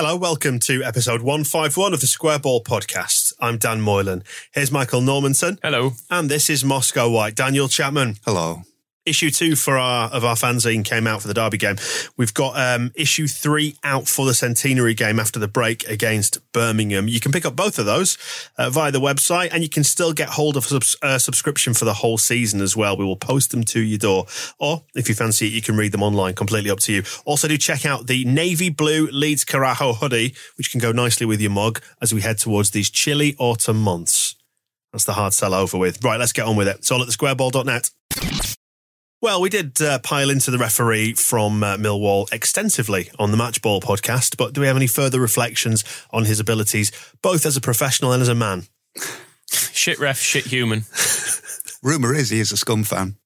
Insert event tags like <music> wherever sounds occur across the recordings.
Hello, welcome to episode 151 of the Square Ball podcast. I'm Dan Moylan. Here's Michael Normanson. Hello. And this is Moscow White. Daniel Chapman. Hello. Issue two for our of our fanzine came out for the Derby game. We've got um, issue three out for the centenary game after the break against Birmingham. You can pick up both of those uh, via the website, and you can still get hold of a subs- uh, subscription for the whole season as well. We will post them to your door, or if you fancy it, you can read them online. Completely up to you. Also, do check out the navy blue Leeds Carajo hoodie, which can go nicely with your mug as we head towards these chilly autumn months. That's the hard sell over with. Right, let's get on with it. It's all at thesquareball.net. Well, we did uh, pile into the referee from uh, Millwall extensively on the Matchball podcast, but do we have any further reflections on his abilities, both as a professional and as a man? Shit ref, shit human. Rumour is he is a scum fan.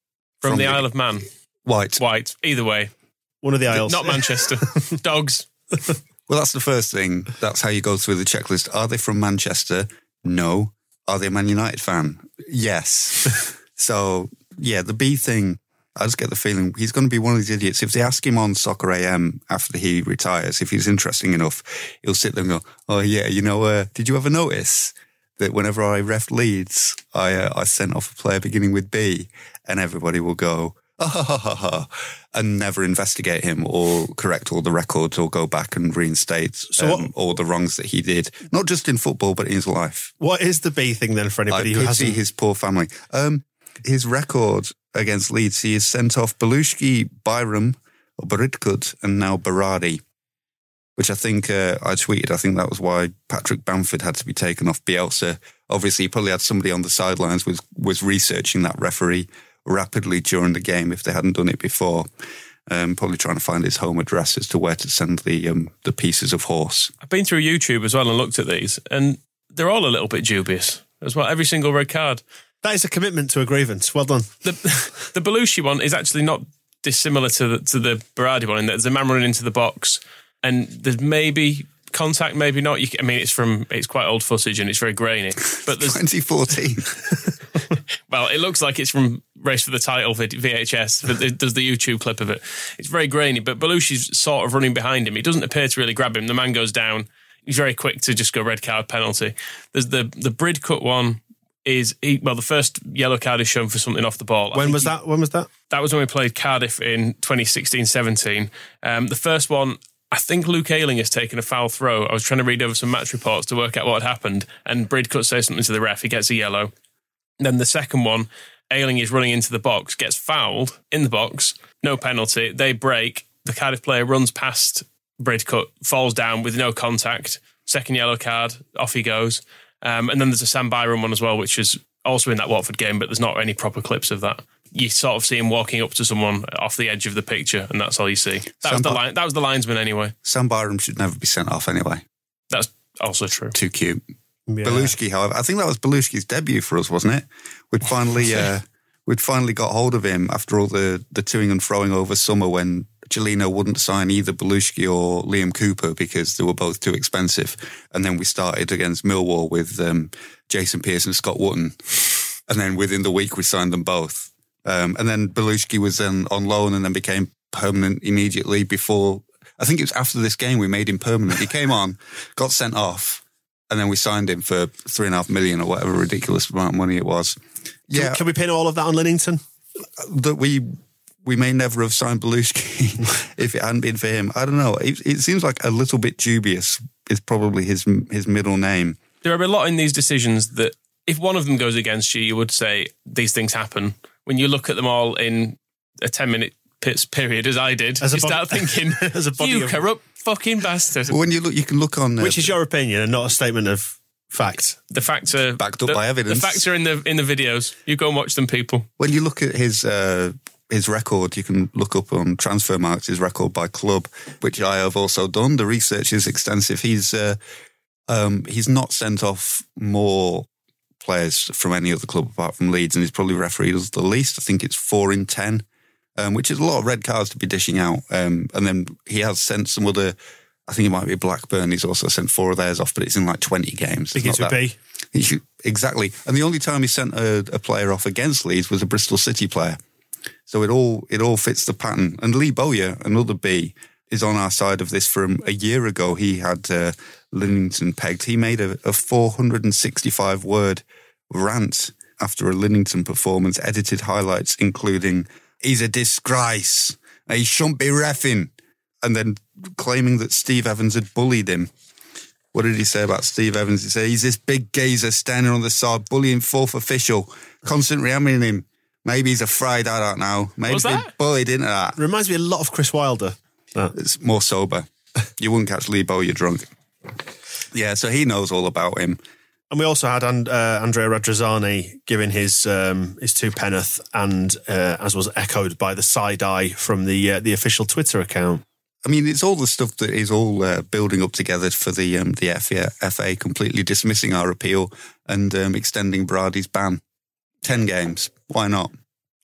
From, the Isle of Man. White. White. Either way. One of the Isles. Not Manchester. <laughs> Dogs. Well, that's the first thing. That's how you go through the checklist. Are they from Manchester? No. Are they a Man United fan? Yes. <laughs> so, yeah, the B thing, I just get the feeling he's going to be one of these idiots. If they ask him on Soccer AM after he retires, if he's interesting enough, he'll sit there and go, Oh, yeah, you know, uh, did you ever notice that whenever I ref Leeds, I, uh, I sent off a player beginning with B? And everybody will go, "Ah, ha, ha, ha, ha," and never investigate him or correct all the records or go back and reinstate So what- um, all the wrongs that he did, not just in football, but in his life. What is the B thing then for I anybody who pity hasn't? his poor family. Um, his record against Leeds, he has sent off Bellusci, Byram, Bridcut, and now Berardi, which I think uh, I tweeted. I think that was why Patrick Bamford had to be taken off Bielsa. Obviously, he probably had somebody on the sidelines was was researching that referee rapidly during the game if they hadn't done it before. Um, probably trying to find his home address as to where to send the um, the pieces of horse. I've been through YouTube as well and looked at these, and they're all a little bit dubious as well. Every single red card. That is a commitment to a grievance. Well done. The the Bellusci one is actually not dissimilar to the to the Berardi one in that there's a man running into the box, and there's maybe contact, maybe not. You, I mean, it's from it's quite old footage and it's very grainy, but there's 2014. <laughs> well, it looks like it's from Race for the Title vid- VHS. But there's the YouTube clip of it. It's very grainy, but Bellusci's sort of running behind him. He doesn't appear to really grab him. The man goes down. He's very quick to just go red card penalty. There's the the Bridcut one. Is he, well, the first yellow card is shown for something off the ball. I When was he- that? When was that? that was when we played Cardiff in 2016-17. Um, the first one, I think Luke Ayling has taken a foul throw. I was trying to read over some match reports to work out what had happened, and Bridcut says something to the ref. He gets a yellow. Then the second one, Ayling is running into the box, gets fouled in the box, no penalty. They break. The Cardiff player runs past Bridcut, falls down with no contact. Second yellow card, off he goes. Um, and then there's a Sam Byram one as well, which is also in that Watford game, but there's not any proper clips of that. You sort of see him walking up to someone off the edge of the picture, and that's all you see. That was the By- line, that was the linesman anyway. Sam Byram should never be sent off anyway. That's also true. Too cute. Yeah. Bellusci, however, I think that was Bellusci's debut for us, wasn't it? We'd finally, <laughs> uh, we'd finally got hold of him after all the the toing and froing over summer when Cellino wouldn't sign either Bellusci or Liam Cooper because they were both too expensive. And then we started against Millwall with um, Jason Pearce and Scott Wootton, and then within the week we signed them both. Um, and then Bellusci was then on loan and then became permanent immediately before. I think it was after this game we made him permanent. He came on, <laughs> got sent off, and then we signed him for three and a half million or whatever ridiculous amount of money it was. Yeah, Can we pin all of that on Linington? that we we may never have signed Bellusci <laughs> if it hadn't been for him. I don't know. It, it seems like a little bit dubious. Is probably his his middle name. There are a lot in these decisions that if one of them goes against you, you would say these things happen. When you look at them all in a 10 minute period, as I did, As a you body- start thinking, <laughs> As a body you of- corrupt fucking bastard. When you look, you can look on. Uh, Which is your opinion and not a statement of fact. The facts are Backed up the, by evidence. The facts are in the in the videos. You go and watch them, people. when you look at his uh, his record, you can look up on Transfermarkt his record by club, which I have also done. The research is extensive. He's uh, um, he's not sent off more players from any other club apart from Leeds, and he's probably refereed the least. I think it's four in ten, um, which is a lot of red cards to be dishing out. Um, and then he has sent some other. I think it might be Blackburn. He's also sent four of theirs off, but it's in like twenty games. It's Begins with B. exactly. And the only time he sent a, a player off against Leeds was a Bristol City player. So it all it all fits the pattern. And Lee Bowyer, another B, is on our side of this. From a year ago, he had uh, Linington pegged. He made a, a 465 word rant after a Linington performance, edited highlights including "He's a disgrace. He shouldn't be refing," and then claiming that Steve Evans had bullied him. What did he say about Steve Evans? He said he's this big geezer standing on the side, bullying fourth official, constantly hammering him. Maybe he's afraid. I don't know. Maybe was he's that? bullied into that. Reminds me a lot of Chris Wilder. That. It's more sober. You wouldn't catch Lee Bowyer drunk. Yeah, so he knows all about him. And we also had and, uh, Andrea Radrizzani giving his um, his two penneth, and uh, as was echoed by the side eye from the uh, the official Twitter account. I mean, it's all the stuff that is all uh, building up together for the um, the FA, FA completely dismissing our appeal and um, extending Brady's ban. Ten games. Why not?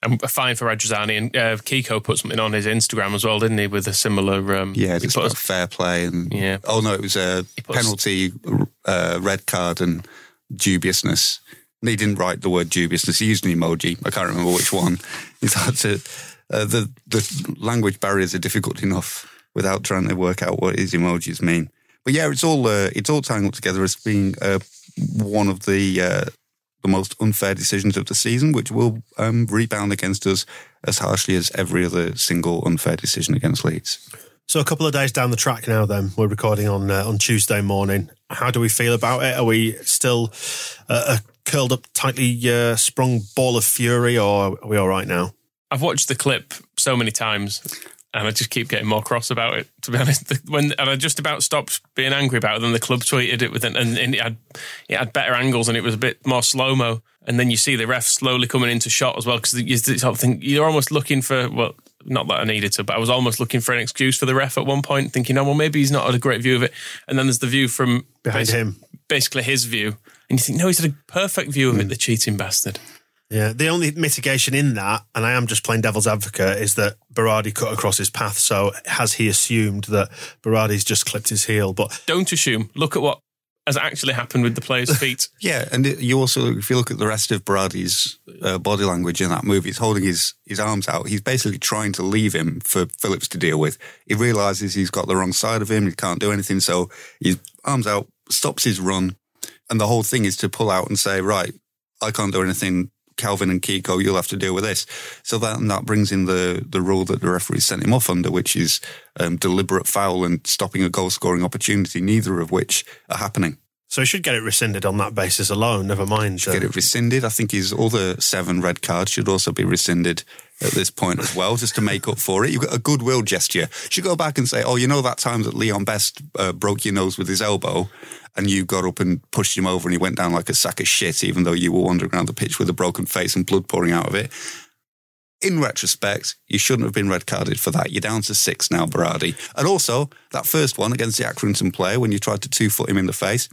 And a fine for Radrizzani and uh, Kiko put something on his Instagram as well, didn't he? With a similar, um, Yeah, just put about fair play and Yeah. Oh no, it was a penalty, uh, red card, and dubiousness. And he didn't write the word dubiousness. He used an emoji. I can't remember which one. <laughs> He's had to. Uh, the the language barriers are difficult enough without trying to work out what his emojis mean. But yeah, it's all uh, it's all tangled together as being uh, one of the uh, the most unfair decisions of the season, which will um, rebound against us as harshly as every other single unfair decision against Leeds. So a couple of days down the track now. Then we're recording on uh, on Tuesday morning. How do we feel about it? Are we still uh, a curled up, tightly uh, sprung ball of fury, or are we all right now? I've watched the clip so many times, and I just keep getting more cross about it. To be <laughs> honest, The- when and I just about stopped being angry about it. Then the club tweeted it with an, and, and it had it had better angles and it was a bit more slow mo. And then you see the ref slowly coming into shot as well because you sort of think you're almost looking for well. Not that I needed to, but I was almost looking for an excuse for the ref at one point, thinking, "Oh well, maybe he's not had a great view of it." And then there's the view from Behind him. basically his view, and you think, "No, he's had a perfect view of it." Hmm. The cheating bastard. Yeah, the only mitigation in that, and I am just playing devil's advocate, is that Berardi cut across his path. So has he assumed that Berardi's just clipped his heel? But Don't assume. Look at what has actually happened with the player's <laughs> feet. Yeah, and it, you also, if you look at the rest of Berardi's uh, body language in that movie, he's holding his, his arms out. He's basically trying to leave him for Phillips to deal with. He realizes he's got the wrong side of him. He can't do anything. So his arms out, stops his run. And the whole thing is to pull out and say, right, I can't do anything. Kalvin and Kiko, you'll have to deal with this. So that that brings in the the rule that the referee sent him off under, which is um, deliberate foul and stopping a goal scoring opportunity, neither of which are happening. So he should get it rescinded on that basis alone. Never mind. uh, get it rescinded. I think his other seven red cards should also be rescinded at this point as well, just to make up for it. You've got a goodwill gesture. Should go back and say, oh, you know that time that Leon Best uh, broke your nose with his elbow and you got up and pushed him over and he went down like a sack of shit, even though you were wandering around the pitch with a broken face and blood pouring out of it. In retrospect, you shouldn't have been red carded for that. You're down to six now, Berardi. And also, that first one against the Accrington player when you tried to two foot him in the face,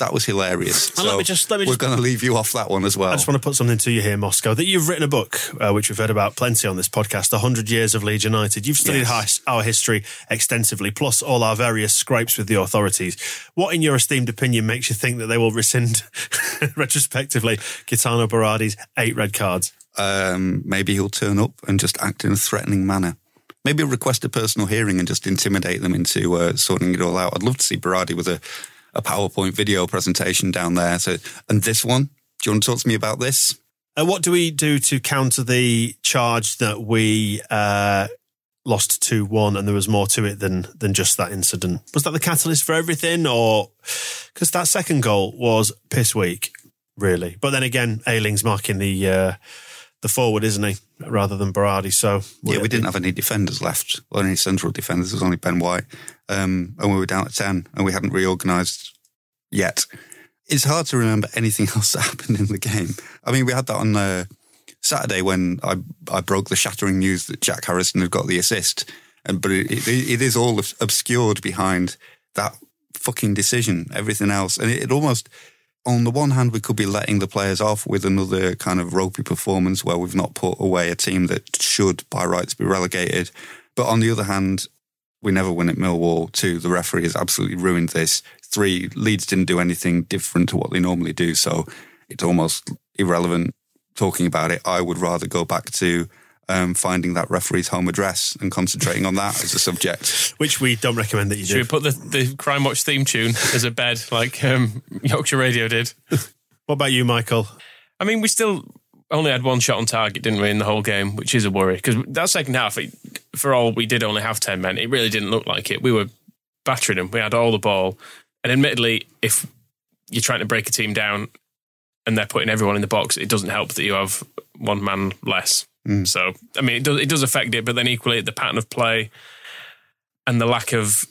that was hilarious. And let me just- let me we're going to leave you off that one as well. I just want to put something to you here, Moscow, that you've written a book, uh, which we've heard about plenty on this podcast, 100 Years of Leeds United. You've studied Yes. our, our history extensively, plus all our various scrapes with the authorities. What, in your esteemed opinion, makes you think that they will rescind, <laughs> retrospectively, Gaetano Berardi's eight red cards? um, maybe he'll turn up and just act in a threatening manner. Maybe request a personal hearing and just intimidate them into uh, sorting it all out. I'd love to see Berardi with a, a PowerPoint video presentation down there. So, and this one, do you want to talk to me about this? Uh, what do we do to counter the charge that we uh, lost 2 1 and there was more to it than, than just that incident? Was that the catalyst for everything? Or because that second goal was piss weak? really. But then again, Ayling's marking the uh, the forward, isn't he, rather than Berardi? So yeah, we didn't have any defenders left, or any central defenders. There was only Ben White, um, and we were down at ten, and we hadn't reorganised yet. It's hard to remember anything <laughs> else that happened in the game. I mean, we had that on uh, Saturday when I I broke the shattering news that Jack Harrison had got the assist, and but it, it, it is all obscured behind that fucking decision. Everything else, and it, it almost on the one hand, we could be letting the players off with another kind of ropey performance where we've not put away a team that should, by rights, be relegated. But on the other hand, we never win at Millwall. Two, the referee has absolutely ruined this. Three, Leeds didn't do anything different to what they normally do. So it's almost irrelevant talking about it. I would rather go back to um, finding that referee's home address and concentrating on that as a subject. <laughs> Which we don't recommend that you Should do. Should we put the, the Crime Watch theme tune as a bed like um, Yorkshire Radio did? what about you, Michael? I mean, we still only had one shot on target, didn't we, in the whole game, which is a worry. Because that second half, it, for all we did only have 10 men, it really didn't look like it. We were battering them. We had all the ball. And admittedly, if you're trying to break a team down and they're putting everyone in the box, it doesn't help that you have one man less. Mm. So, I mean, it does, it does affect it, but then equally the pattern of play and the lack of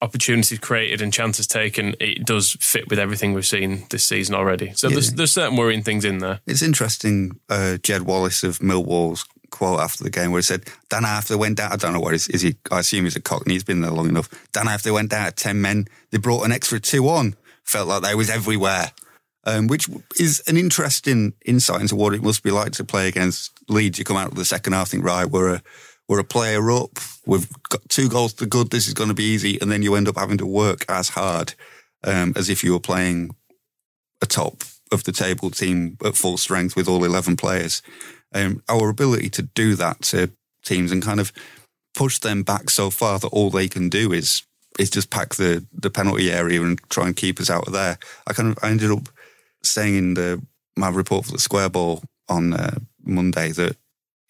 opportunities created and chances taken, it does fit with everything we've seen this season already. So yeah. there's, there's certain worrying things in there. It's interesting, uh, Jed Wallace of Millwall's quote after the game where he said, Dan, after they went down, I don't know what is, is he, I assume he's a cockney, he's been there long enough. Dan, after they went down at 10 men, they brought an extra two on. Felt like they was everywhere um, which is an interesting insight into what it must be like to play against Leeds. You come out of the second half, think, right, we're a we're a player up. We've got two goals to good. This is going to be easy, and then you end up having to work as hard um, as if you were playing a top of the table team at full strength with all eleven players. Um, our ability to do that to teams and kind of push them back so far that all they can do is is just pack the the penalty area and try and keep us out of there. I kind of I ended up saying in the my report for the Square Ball on uh, Monday that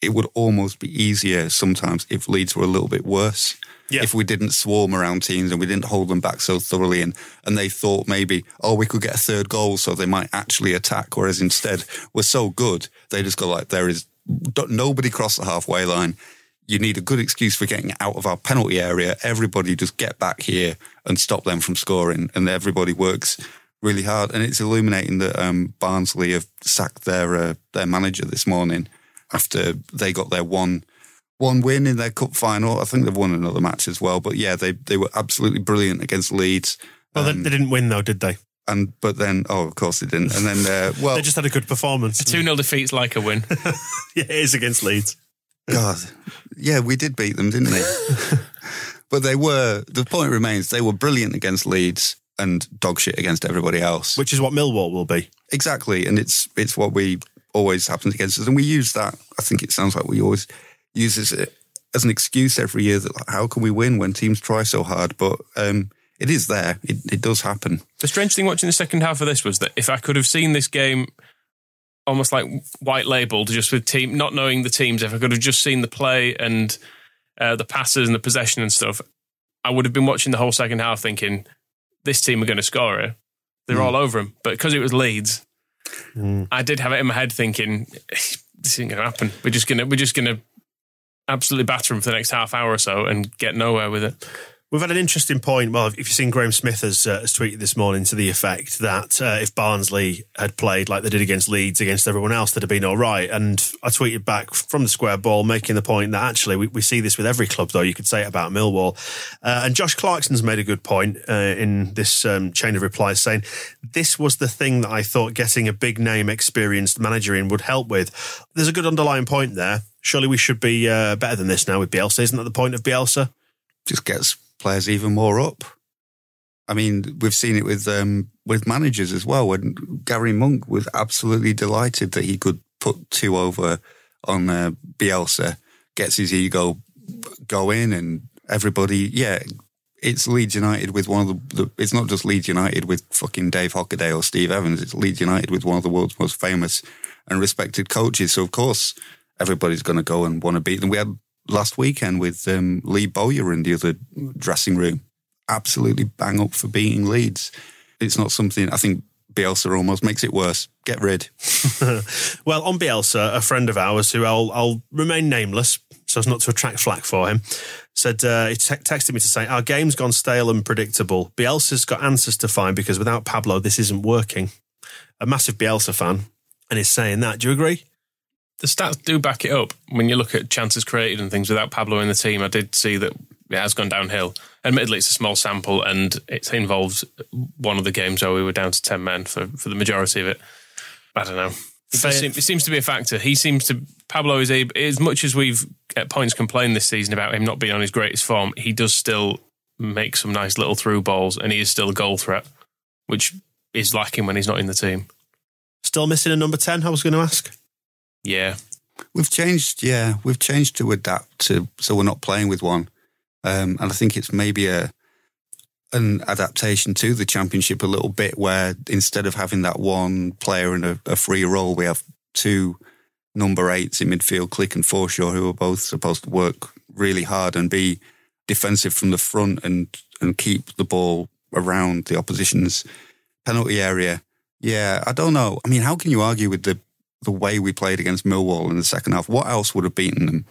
it would almost be easier sometimes if Leeds were a little bit worse. Yeah. If we didn't swarm around teams and we didn't hold them back so thoroughly, and, and they thought maybe, oh, we could get a third goal so they might actually attack. Whereas instead, we're so good, they just go like, there is nobody cross the halfway line. You need a good excuse for getting out of our penalty area. Everybody just get back here and stop them from scoring. And everybody works really hard. And it's illuminating that um, Barnsley have sacked their uh, their manager this morning after they got their one one win in their cup final. I think they've won another match as well. But yeah, they they were absolutely brilliant against Leeds. Well, um, they, they didn't win though, did they? And but then, oh, of course they didn't. And then, uh, <laughs> well, they just had a good performance. A two 0 defeat's like a win. <laughs> yeah, it is against Leeds. God, yeah, we did beat them, didn't we <laughs> but they were. The point remains, they were brilliant against Leeds and dog shit against everybody else. Which is what Millwall will be. Exactly. And it's it's what we always happens against us. And we use that, I think it sounds like we always use it as an excuse every year that like, how can we win when teams try so hard? But um, it is there. It, it does happen. The strange thing watching the second half of this was that if I could have seen this game almost like white labeled just with team not knowing the teams if i could have just seen the play and uh, the passes and the possession and stuff i would have been watching the whole second half thinking this team are going to score it. They're mm. all over him. But because it was Leeds, mm. I did have it in my head thinking this isn't going to happen. We're just going to we're just going to absolutely batter them for the next half hour or so and get nowhere with it. We've had an interesting point. Well, if you've seen Graham Smith has, uh, has tweeted this morning to the effect that uh, if Barnsley had played like they did against Leeds against everyone else, they'd have been all right. And I tweeted back from the square ball, making the point that actually we, we see this with every club, though. You could say it about Millwall. Uh, and Josh Clarkson's made a good point uh, in this um, chain of replies, saying this was the thing that I thought getting a big name, experienced manager in would help with. There's a good underlying point there. Surely we should be uh, better than this now with Bielsa. Isn't that the point of Bielsa? Just gets players even more up. I mean, we've seen it with um, with managers as well. When Gary Monk was absolutely delighted that he could put two over on uh, Bielsa, gets his ego going, and everybody, yeah, it's Leeds United with one of the, the, It's not just Leeds United with fucking Dave Hockaday or Steve Evans. It's Leeds United with one of the world's most famous and respected coaches. So of course, everybody's going to go and want to beat them. We had last weekend with um, Lee Bowyer in the other dressing room. Absolutely bang up for beating Leeds. It's not something I think Bielsa almost makes it worse. Get rid. <laughs> <laughs> well, on Bielsa, a friend of ours who I'll, I'll remain nameless so as not to attract flack for him, said uh, he te- texted me to say our game's gone stale and predictable. Bielsa's got answers to find because without Pablo, this isn't working. A massive Bielsa fan, and he's saying that. Do you agree? The stats do back it up. When you look at chances created and things without Pablo in the team, I did see that it has gone downhill. Admittedly, it's a small sample, and it involves one of the games where we were down to ten men for, for the majority of it. I don't know. It, seem, it, seems to be a factor. He seems to Pablo is as much as we've at points complained this season about him not being on his greatest form. He does still make some nice little through balls, and he is still a goal threat, which is lacking when he's not in the team. Still missing a number ten. I was going to ask. Yeah, we've changed. Yeah, we've changed to adapt to so we're not playing with one, um, and I think it's maybe a an adaptation to the championship a little bit, where instead of having that one player in a, a free role, we have two number eights in midfield, Klich and Forshaw, who are both supposed to work really hard and be defensive from the front and and keep the ball around the opposition's penalty area. Yeah, I don't know. I mean, how can you argue with the the way we played against Millwall in the second half? What else would have beaten them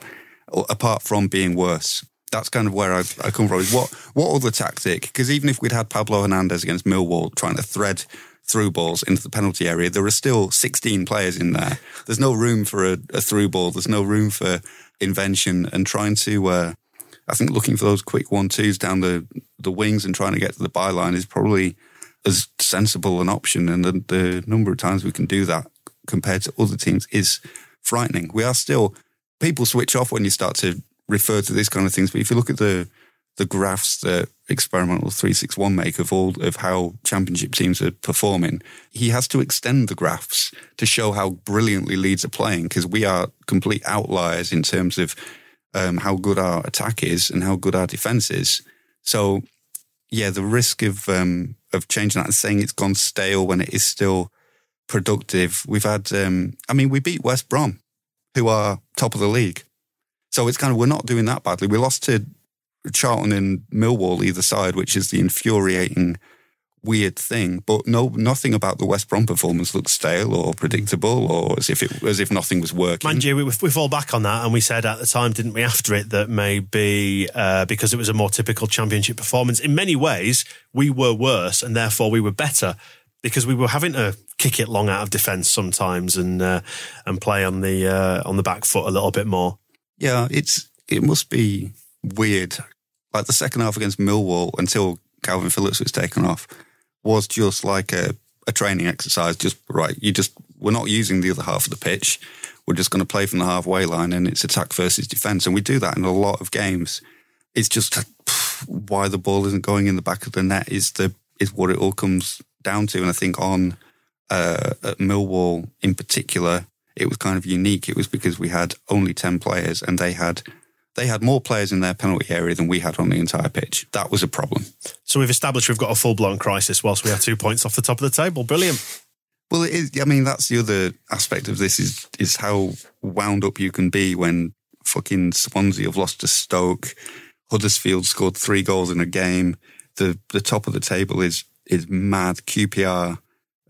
apart from being worse? that's kind of where I, I come from. Is what what other tactic? Because even if we'd had Pablo Hernandez against Millwall trying to thread through balls into the penalty area, there are still 16 players in there. There's no room for a, a through ball. There's no room for invention and trying to. Uh, I think looking for those quick one twos down the the wings and trying to get to the byline is probably as sensible an option. And the, the number of times we can do that compared to other teams is frightening. We are still people switch off when you start to refer to these kind of things, but if you look at the the graphs that experimental 361 make of all of how championship teams are performing he has to extend the graphs to show how brilliantly leeds are playing because we are complete outliers in terms of um, how good our attack is and how good our defense is so yeah the risk of um, of changing that and saying it's gone stale when it is still productive we've had um, i mean we beat west brom who are top of the league so it's kind of, we're not doing that badly. We lost to Charlton and Millwall either side, which is the infuriating, weird thing. But no, nothing about the West Brom performance looks stale or predictable, or as if it as if nothing was working. Mind you, we, we fall back on that, and we said at the time, didn't we, after it, that maybe uh, because it was a more typical Championship performance. In many ways, we were worse, and therefore we were better because we were having to kick it long out of defence sometimes and uh, and play on the uh, on the back foot a little bit more. Yeah, it's it must be weird. Like the second half against Millwall until Kalvin Phillips was taken off was just like a, a training exercise. Just right, you just we're not using the other half of the pitch. We're just going to play from the halfway line, and it's attack versus defence, and we do that in a lot of games. It's just <sighs> why the ball isn't going in the back of the net is the is what it all comes down to. And I think on uh, at Millwall in particular, it was kind of unique. It was because we had only 10 players and they had they had more players in their penalty area than we had on the entire pitch. That was a problem. So we've established we've got a full blown crisis whilst we have two points off the top of the table. Brilliant. Well, it is, I mean, that's the other aspect of this is is how wound up you can be when fucking Swansea have lost to Stoke. Huddersfield scored three goals in a game. The the top of the table is is mad. QPR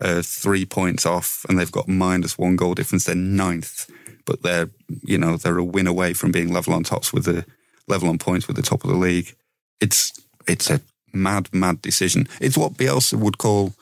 uh, three points off, and they've got minus one goal difference. They're ninth, but they're you know they're a win away from being level on tops with the level on points with the top of the league. It's it's a mad mad decision. It's what Bielsa would call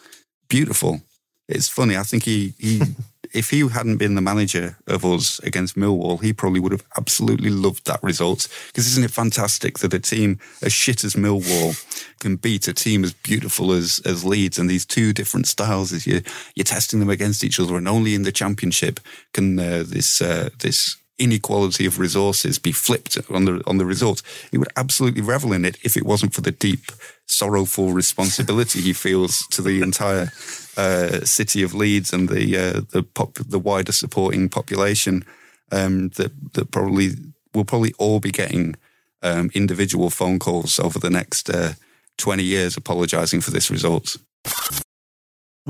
beautiful. It's funny. I think he he <laughs> if he hadn't been the manager of us against Millwall, he probably would have absolutely loved that result. Because isn't it fantastic that a team as shit as Millwall can beat a team as beautiful as as Leeds, and these two different styles as you you're testing them against each other, and only in the Championship can uh, this uh, this inequality of resources be flipped on the on the result. He would absolutely revel in it if it wasn't for the deep, sorrowful responsibility he feels to the entire uh, city of Leeds and the uh, the pop, the wider supporting population. Um, that that probably will probably all be getting um, individual phone calls over the next uh, twenty years, apologising for this result.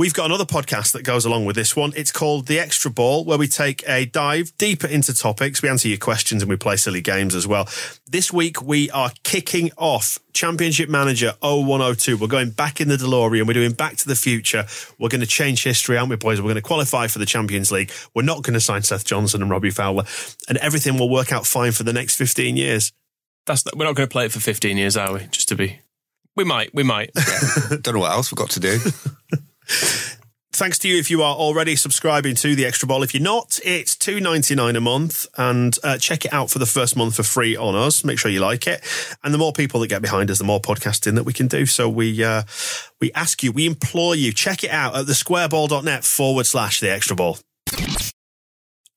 We've got another podcast that goes along with this one. It's called The Extra Ball, where we take a dive deeper into topics. We answer your questions and we play silly games as well. This week, we are kicking off Championship Manager 0102. We're going back in the DeLorean. We're doing Back to the Future. We're going to change history, aren't we, boys? We're going to qualify for the Champions League. We're not going to sign Seth Johnson and Robbie Fowler, and everything will work out fine for the next 15 years. That's we're not going to play it for 15 years, are we? Just to be, we might, we might. <laughs> Don't know what else we've got to do. <laughs> Thanks to you if you are already subscribing to the Extra Ball. If you're not, it's two ninety nine a month, and uh, check it out for the first month for free on us. Make sure you like it, and the more people that get behind us, the more podcasting that we can do. So we uh, we ask you, we implore you, check it out at thesquareball.net forward slash the Extra Ball.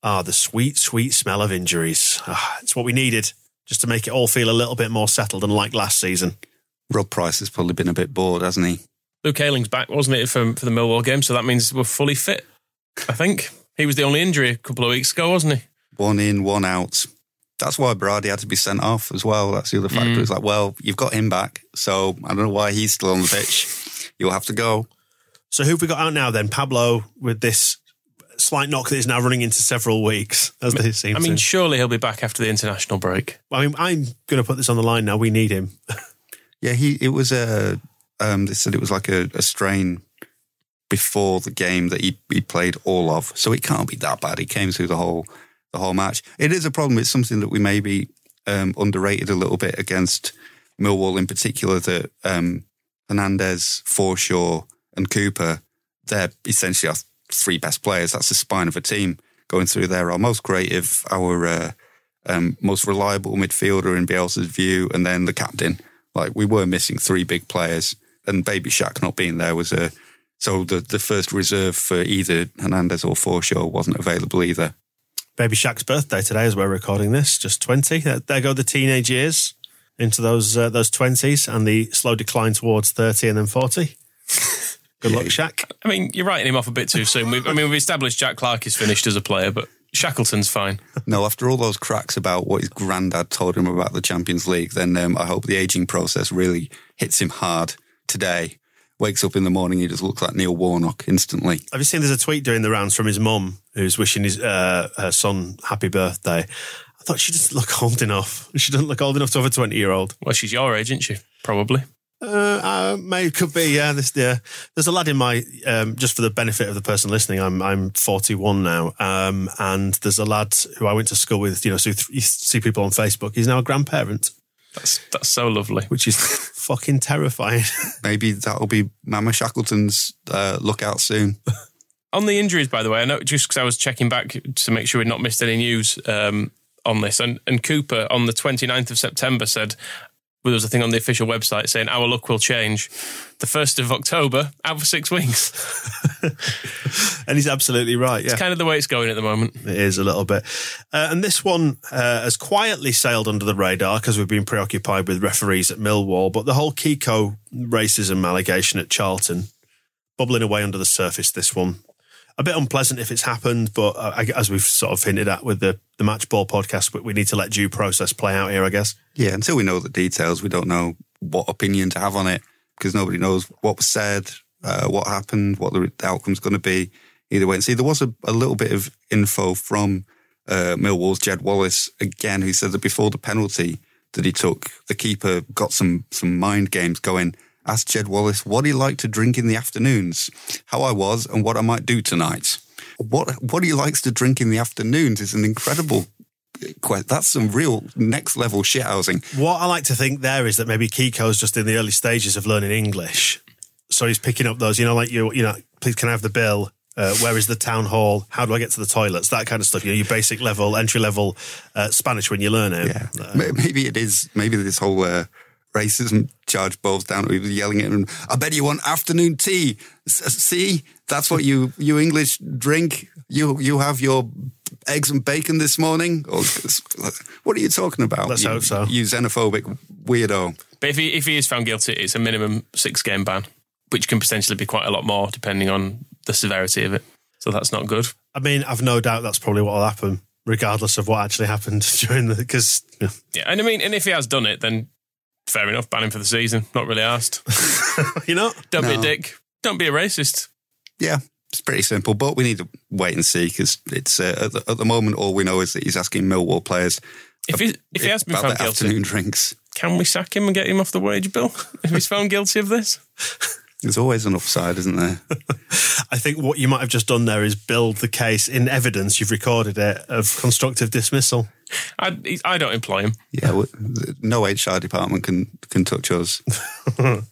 Ah, the sweet, sweet smell of injuries. Ah, it's what we needed just to make it all feel a little bit more settled and like last season. Rob Price has probably been a bit bored, hasn't he? Luke Ayling's back, wasn't it, for, for the Millwall game? So that means we're fully fit, I think. He was the only injury a couple of weeks ago, wasn't he? One in, one out. That's why Brady had to be sent off as well. That's the other factor. Mm. It's like, well, you've got him back, so I don't know why he's still on the pitch. You'll have to go. So who have we got out now then? Pablo with this slight knock that is now running into several weeks, as they seem I mean, to. surely he'll be back after the international break. I mean, I'm going to put this on the line now. We need him. Yeah, he. It was a. Um, they said it was like a, a strain before the game that he, he played all of, so it can't be that bad. He came through the whole the whole match. It is a problem. It's something that we maybe um, underrated a little bit against Millwall in particular. That um, Hernandez, Forshaw, and Cooper, they're essentially our three best players. That's the spine of a team going through there. Our most creative, our uh, um, most reliable midfielder in Bielsa's view, and then the captain. Like we were missing three big players, and Baby Shaq not being there was a so the the first reserve for either Hernandez or Forshaw wasn't available either. Baby Shaq's birthday today, as we're recording this, just twenty. There, there go the teenage years into those uh, those twenties, and the slow decline towards thirty and then forty. <laughs> Good luck, Shaq. I mean, you're writing him off a bit too soon. We've, I mean, we've established Jack Clarke is finished as a player, but Shackleton's fine. <laughs> No, after all those cracks about what his granddad told him about the Champions League, then um, I hope the aging process really hits him hard today. Wakes up in the morning, he just looks like Neil Warnock instantly. Have you seen? There's a tweet doing the rounds from his mum, who's wishing his uh, her son happy birthday. I thought she doesn't look old enough. She doesn't look old enough to have a twenty year old. Well, she's your age, isn't she? Probably. Uh, uh, may could be. Yeah, this. Yeah, there's a lad in my. Um, just for the benefit of the person listening, I'm I'm 41 now, um, and there's a lad who I went to school with. You know, so you, th- you see people on Facebook. He's now a grandparent, That's that's so lovely. which is <laughs> fucking terrifying. Maybe that'll be Mama Shackleton's uh, lookout soon. On the injuries, by the way, I know just because I was checking back to make sure we'd not missed any news um, on this, and, and Cooper on the 29th of September said, well, there was a thing on the official website saying our luck will change. The 1st of October, out for six weeks. <laughs> and he's absolutely right. Yeah. It's kind of the way it's going at the moment. It is a little bit. Uh, and this one uh, has quietly sailed under the radar because we've been preoccupied with referees at Millwall. But the whole Kiko racism allegation at Charlton, bubbling away under the surface, this one. A bit unpleasant if it's happened, but uh, as we've sort of hinted at with the, the Match Ball podcast, we- we need to let due process play out here, I guess. Yeah, until we know the details, we don't know what opinion to have on it because nobody knows what was said, uh, what happened, what the outcome's going to be. Either way, and see, there was a, a little bit of info from uh, Millwall's Jed Wallace again, who said that before the penalty that he took, the keeper got some some mind games going. Asked Jed Wallace what he liked to drink in the afternoons, how I was, and what I might do tonight. What what he likes to drink in the afternoons is an incredible. That's some real next level shithousing. What I like to think there is that maybe Kiko's just in the early stages of learning English. So he's picking up those, you know, like you, you know, please can I have the bill? Uh, where is the town hall? How do I get to the toilets? That kind of stuff. You know, your basic level, entry level uh, Spanish when you learn it. Yeah, May- maybe it is. Maybe this whole uh, racism charge boils down to he was yelling at him. I bet you want afternoon tea. S- see, that's what you you English drink. You you have your eggs and bacon this morning. Or, what are you talking about? Let's you, hope so. You xenophobic weirdo. But if he, if he is found guilty, it's a minimum six game ban, which can potentially be quite a lot more depending on the severity of it. So that's not good. I mean, I've no doubt that's probably what will happen, regardless of what actually happened <laughs> during the. Because Yeah, and I mean, and if he has done it, then fair enough, ban him for the season. Not really asked. <laughs> you know, Don't be a dick. Don't be a racist. Yeah, it's pretty simple, but we need to wait and see because it's uh, at, the, at the moment all we know is that he's asking Millwall players If he, if he has been about found their guilty, afternoon drinks. can we sack him and get him off the wage bill <laughs> if he's found guilty of this? There's always an upside, isn't there? <laughs> I think what you might have just done there is build the case in evidence. You've recorded it of constructive dismissal. I, I don't employ him. yeah, w- no HR department can can touch us. <laughs>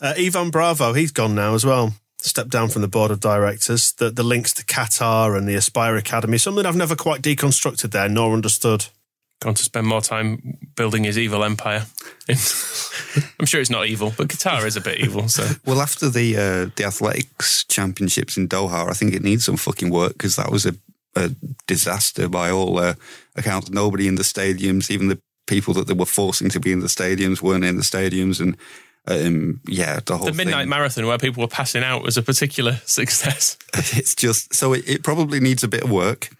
Uh, Ivan Bravo, he's gone now as well. Stepped down from the board of directors. The, the links to Qatar and the Aspire Academy, something I've never quite deconstructed there nor understood. Gone to spend more time building his evil empire. <laughs> I'm sure it's not evil, but Qatar is a bit evil. So <laughs> Well, after the uh, the athletics championships in Doha, I think it needs some fucking work because that was a, a disaster by all uh, accounts. Nobody in the stadiums, even the people that they were forcing to be in the stadiums, weren't in the stadiums, and um, yeah, the whole the midnight thing. marathon where people were passing out was a particular <laughs> success. it's just so it, it probably needs a bit of work.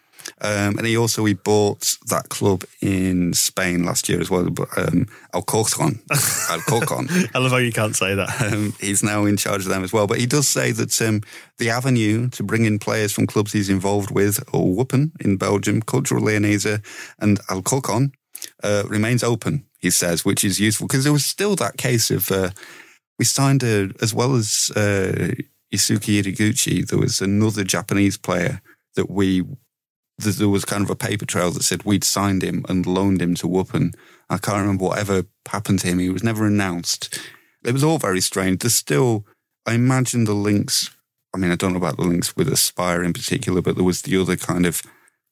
Um, and he also he bought that club in Spain last year as well, um, Alcorcon. <laughs> Alcorcon. I love how you can't say that. Um, he's now in charge of them as well. But he does say that um, the avenue to bring in players from clubs he's involved with, or Eupen in Belgium, Cultural Leonesa, and Alcorcon, uh, remains open, he says, which is useful because there was still that case of uh, we signed a, as well as uh, Yosuke Ideguchi, there was another Japanese player that we there was kind of a paper trail that said we'd signed him and loaned him to Eupen. I can't remember whatever happened to him. He was never announced. It was all very strange. There's still, I imagine the links. I mean, I don't know about the links with Aspire in particular, but there was the other kind of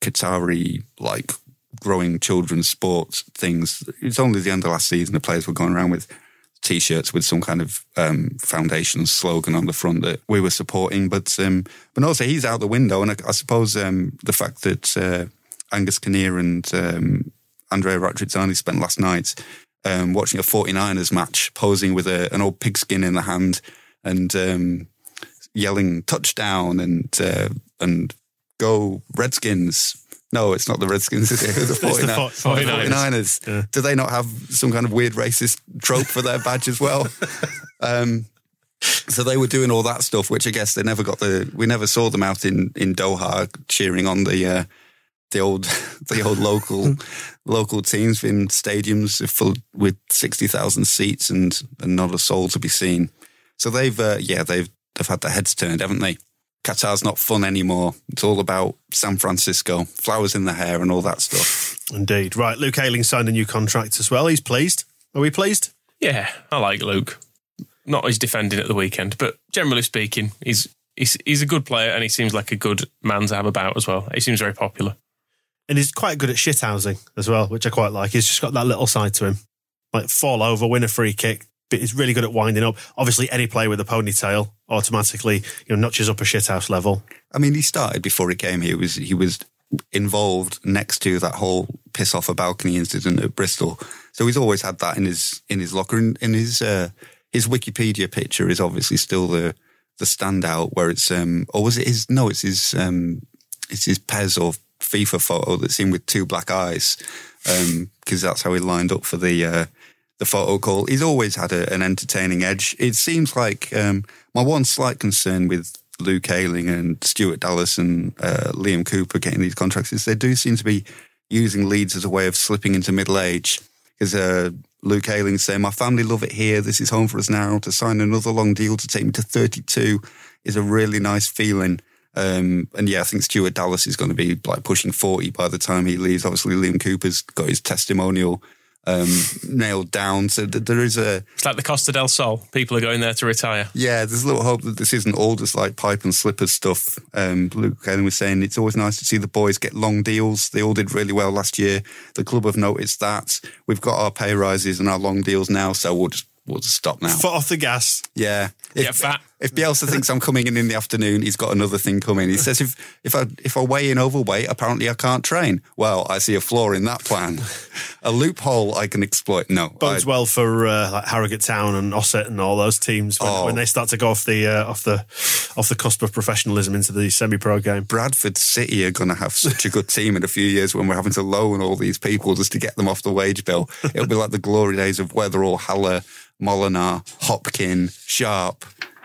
Qatari like growing children's sports things. It's only the end of last season the players were going around with t-shirts with some kind of um, foundation slogan on the front that we were supporting. But um, but also he's out the window, and I, I suppose um, the fact that uh, Angus Kinnear and um, Andrea Radrizzani spent last night um, watching a 49ers match, posing with a, an old pigskin in the hand and um, yelling touchdown and uh, and go Redskins. No, it's not the Redskins, is it? <laughs> The 49 fo- 49ers. 49ers. Do they not have some kind of weird racist trope for their badge as well? <laughs> um, so they were doing all that stuff, which I guess they never got the. We never saw them out in, in Doha cheering on the uh, the old <laughs> the old local local teams in stadiums full with sixty thousand seats and and not a soul to be seen. So they've uh, yeah they've they've had their heads turned, haven't they? Qatar's not fun anymore. It's all about San Francisco, flowers in the hair, and all that stuff. Indeed. Right, Luke Ayling signed a new contract as well. He's pleased. Are we pleased? Yeah, I like Luke. Not his defending at the weekend, but generally speaking, he's he's he's a good player and he seems like a good man to have about as well. He seems very popular. And he's quite good at shithousing as well, which I quite like. He's just got that little side to him. Like fall over, win a free kick, he's really good at winding up. Obviously, any player with a ponytail automatically, you know, notches up a shithouse level. I mean, he started before he came here. He was he was involved next to that whole piss off a balcony incident at Bristol. So he's always had that in his in his locker. And in his uh, his Wikipedia picture is obviously still the the standout where it's um or was it his no it's his um it's his Pez or FIFA photo that's in with two black eyes because that's how he lined up for the uh, the photo call. He's always had a, an entertaining edge. It seems like um, my one slight concern with Luke Ayling and Stuart Dallas and uh, Liam Cooper getting these contracts is they do seem to be using Leeds as a way of slipping into middle age. Because uh, Luke Ayling saying, "My family love it here. This is home for us now." To sign another long deal to take me to 32 is a really nice feeling. Um, and yeah, I think Stuart Dallas is going to be like pushing 40 by the time he leaves. Obviously, Liam Cooper's got his testimonial um, nailed down. So th- there is a, It's like the Costa del Sol. People are going there to retire. yeah, there's a little hope that this isn't all just like pipe and slippers stuff. Um, Luke Ayling was saying it's always nice to see the boys get long deals. They all did really well last year. The club have noticed that. We've got our pay rises and our long deals now, so we'll just we'll just stop now. Foot off the gas. Yeah. If, Get fat. If Bielsa thinks I'm coming in in the afternoon, he's got another thing coming. He says if if I if I weigh in overweight, apparently I can't train. Well, I see a flaw in that plan, a loophole I can exploit. No, Bodes I- well for uh, like Harrogate Town and Ossett and all those teams when, Oh. when they start to go off the uh, off the off the cusp of professionalism into the semi-pro game. Bradford City are going to have such a good team in a few years when we're having to loan all these people just to get them off the wage bill. It'll be like the glory days of Wetherall, Halle, Molenaar, Hopkin, Sharpe.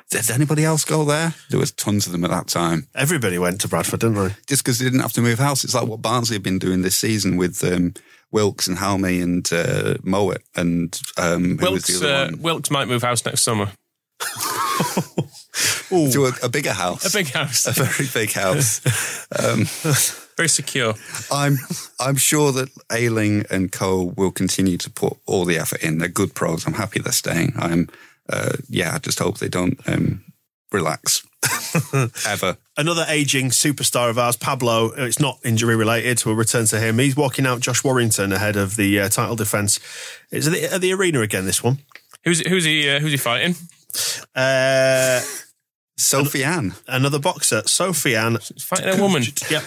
Did anybody else go there? There was tons of them at that time. Everybody went to Bradford, didn't they? Just because they didn't have to move house. It's like what Barnsley have been doing this season with um, Wilks and Halme and uh, Mowatt and um, who was Wilks, the other uh, one? Wilks might move house next summer. <laughs> to a, a bigger house. A big house. a very big house. Um, <laughs> Very secure. I'm I'm sure that Ayling and Co will continue to put all the effort in. They're good pros. I'm happy they're staying. I'm uh, yeah. I just hope they don't um, relax <laughs> ever. Another aging superstar of ours, Pablo. uh, It's not injury related. We'll return to him. He's walking out Josh Warrington ahead of the uh, title defence. Is at the, at the arena again. This one. Who's who's he? Uh, who's he fighting? Uh, Sofiane. another boxer, Sophie He's fighting a woman. Yep.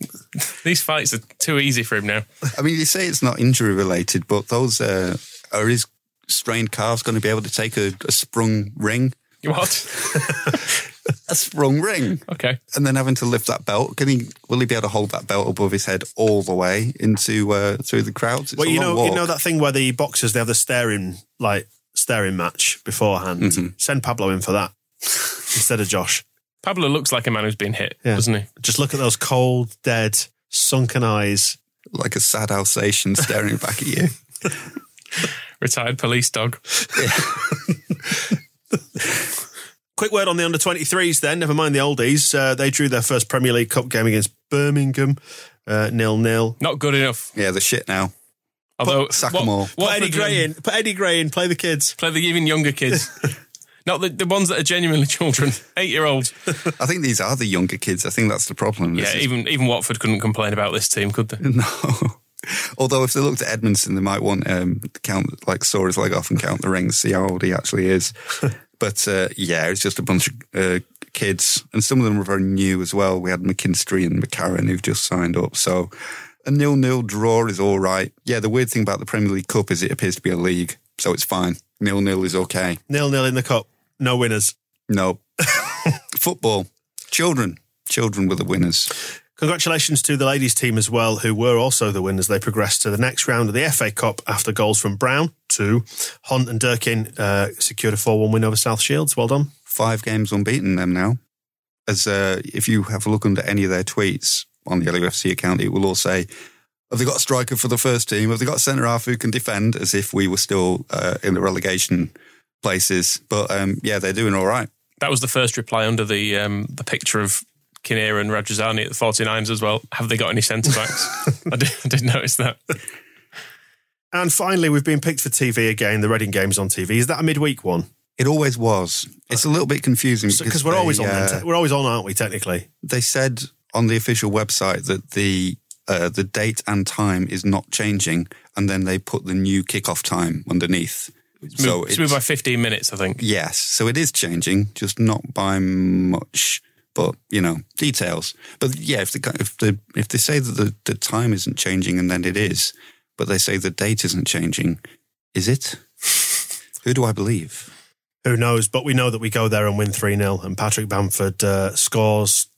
<laughs> These fights are too easy for him now. I mean, you say it's not injury related, but those uh, are his strained calf's going to be able to take a, a sprung ring, What? <laughs> <laughs> a sprung ring, Okay. and then having to lift that belt? Can he? Will he be able to hold that belt above his head all the way into uh, through the crowds? It's Well, you long know, you know that thing where the boxers they have the staring like staring match beforehand. Mm-hmm. Send Pablo in for that instead of Josh. Pablo looks like a man who's been hit, Yeah. doesn't he? Just look at those cold, dead, sunken eyes. like a sad Alsatian staring back at you. <laughs> Retired police dog. <laughs> Quick word on the under 23s then, never mind the oldies. Uh, they drew their first Premier League Cup game against Birmingham, uh, nil nil. Not good enough. Yeah, the shit now. Although sack what- 'em all. Put Eddie Gray in. Put Eddie Gray in. Play the kids. Play the even younger kids. <laughs> Not the, the ones that are genuinely children, eight year olds. <laughs> I think these are the younger kids. I think that's the problem. This Yeah, is- even even Watford couldn't complain about this team, could they? no. <laughs> Although if they looked at Edmondson, they might want um, to count like saw his leg off and count the rings, see how old he actually is. <laughs> but uh, yeah, it's just a bunch of uh, kids, and some of them were very new as well. We had McKinstry and McCarran who've just signed up, so a nil-nil draw is all right. Yeah, the weird thing about the Premier League Cup is it appears to be a league, so it's fine. Nil-nil is okay. Nil nil in the cup. No winners. No. <laughs> Football. Children. Children were the winners. Congratulations to the ladies' team as well, who were also the winners. They progressed to the next round of the FA Cup after goals from Brown to Hunt and Durkin uh, secured a 4 1 win over South Shields. Well done. Five games unbeaten them now. As uh, if you have a look under any of their tweets on the LUFC account, it will all say, have they got a striker for the first team? Have they got a centre half who can defend? As if we were still uh, in the relegation places. But um, yeah, they're doing all right. That was the first reply under the um, the picture of Kinnear and Radrizzani at the 49s as well. Have they got any centre backs? <laughs> I, did, I did notice that. And finally, we've been picked for TV again. The Reading game's on TV. Is that a midweek one? It always was. It's a little bit confusing Because we're always on. uh, te- we're always on, aren't we? Technically, they said on the official website that the uh, the date and time is not changing, and then they put the new kickoff time underneath. So It's moved by 15 minutes, I think. yes, so it is changing, just not by much. But you know details. But yeah, if the if the if they say that the, the time isn't changing and then it is, but they say the date isn't changing, is it? <laughs> Who do I believe? who knows? But we know that we go there and win 3 0. And Patrick Bamford uh, scores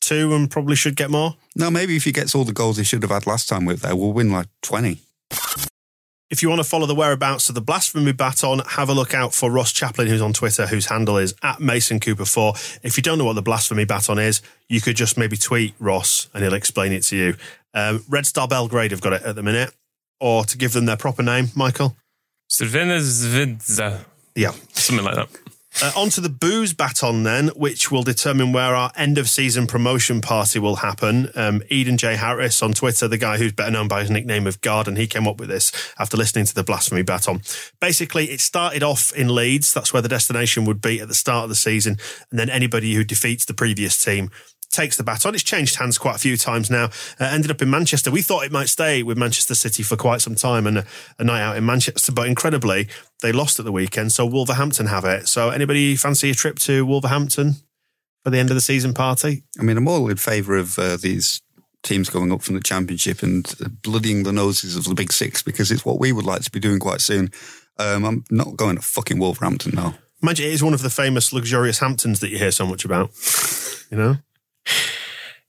two and probably should get more. No, maybe if he gets all the goals he should have had last time with there, we'll win like twenty. If you want to follow the whereabouts of the Blasphemy Baton, have a look out for Ross Chaplin, who's on Twitter, whose handle is at Mason Cooper 4. If you don't know what the Blasphemy Baton is, you could just maybe tweet Ross and he'll explain it to you. Um, Red Star Belgrade have got it at the minute. Or to give them their proper name, Michael. Crvena Zvezda. Yeah. Something like that. Uh, the booze baton then, which will determine where our end of season promotion party will happen. Um, Eden J. Harris on Twitter, the guy who's better known by his nickname of Garden, he came up with this after listening to the Blasphemy Baton. Basically, it started off in Leeds. That's where the destination would be at the start of the season. And then anybody who defeats the previous team takes the baton. It's changed hands quite a few times now. Uh, ended up in Manchester. We thought it might stay with Manchester City for quite some time and a, a night out in Manchester, but incredibly, they lost at the weekend. So Wolverhampton have it. So anybody fancy a trip to Wolverhampton for the end of the season party? I mean, I'm all in favour of uh, these teams going up from the championship and uh, bloodying the noses of the big six because it's what we would like to be doing quite soon. Um, I'm not going to fucking Wolverhampton now. Imagine it is one of the famous luxurious Hamptons that you hear so much about. You know?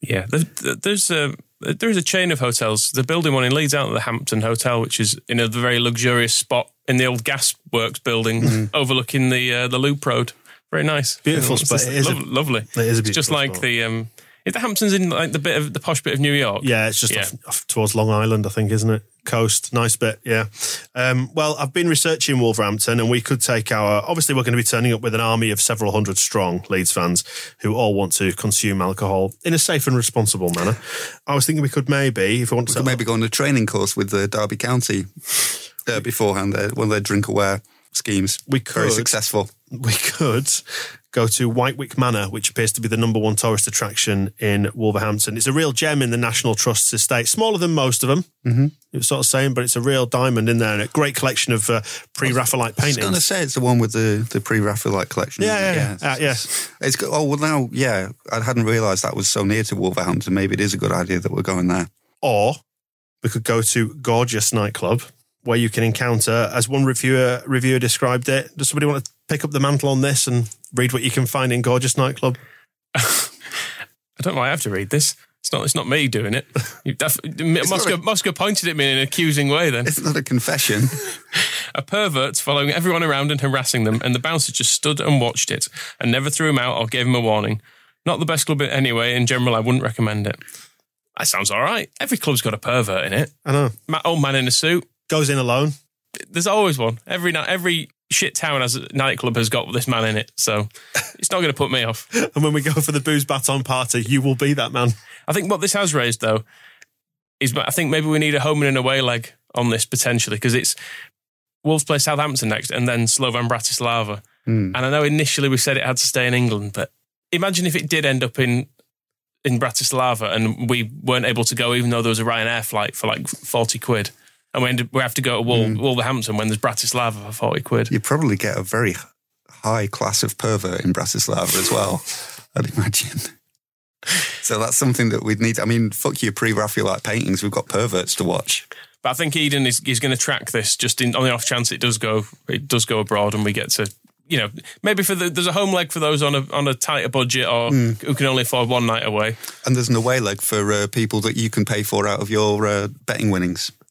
Yeah, there's a there's a chain of hotels. They're building one in Leeds out at the Hampton Hotel, which is in a very luxurious spot in the old gas works building overlooking the uh, the Loop Road. Very nice. Beautiful spot. just It is a- lo- lovely. it is It's just like spot. the um, is the Hamptons in like the bit of the posh bit of New York. Yeah, it's just Yeah. Off, off towards Long Island, I think, isn't it? Coast, nice bit, yeah. Um, well, I've been researching Wolverhampton, and we could take our. Obviously, we're going to be turning up with an army of several hundred strong Leeds fans who all want to consume alcohol in a safe and responsible manner. I was thinking we could maybe, if we want We to, could maybe go on a training course with the Derby County uh, beforehand, uh, one of their drink aware schemes. We could Very successful. we could go to Wightwick Manor, which appears to be the number one tourist attraction in Wolverhampton. It's a real gem in the National Trust's estate, smaller than most of them. Mm-hmm. It was sort of saying, but it's a real diamond in there and a great collection of uh, pre-Raphaelite paintings. I was going to say it's the one with the, the pre-Raphaelite collection. Yeah, it? yeah, yeah. Uh, yeah. It's good. Oh well, now yeah, I hadn't realised that was so near to Wolverhampton. Maybe it is a good idea that we're going there. Or we could go to Gorgeous Nightclub, where you can encounter, as one reviewer reviewer described it. Does somebody want to pick up the mantle on this and read what you can find in Gorgeous Nightclub? <laughs> I don't know why I have to read this. It's not. It's not me doing it. <laughs> You def- Moscow, not a- Moscow pointed at me in an accusing way. Then It's not a confession. <laughs> a pervert following everyone around and harassing them, and the bouncer just stood and watched it and never threw him out or gave him a warning. Not the best club anyway. In general, I wouldn't recommend it. That sounds all right. Every club's got a pervert in it. I know. Ma- old man in a suit. Goes in alone. There's always one. Every night, every shit town as a nightclub has got this man in it. So it's not going to put me off. <laughs> And when we go for the booze baton party, you will be that man. I think what this has raised though is I think maybe we need a home and an away leg on this potentially because it's Wolves play Southampton next and then Slovan Bratislava. Hmm. And I know initially we said it had to stay in England, but imagine if it did end up in in Bratislava and we weren't able to go even though there was a Ryanair flight for like 40 quid. And we, ended, we have to go to Wol- Wolverhampton when there's Bratislava for 40 quid. you probably get a very high class of pervert in Bratislava as well. <laughs> I'd imagine. So that's something that we'd need. I mean, fuck your pre-Raphaelite paintings. We've got perverts to watch. But I think Eden is, is going to track this just in, on the off chance it does go it does go abroad and we get to you know maybe for the, there's a home leg for those on a on a tighter budget or who can only afford one night away. And there's an away leg for uh, people that you can pay for out of your uh, betting winnings.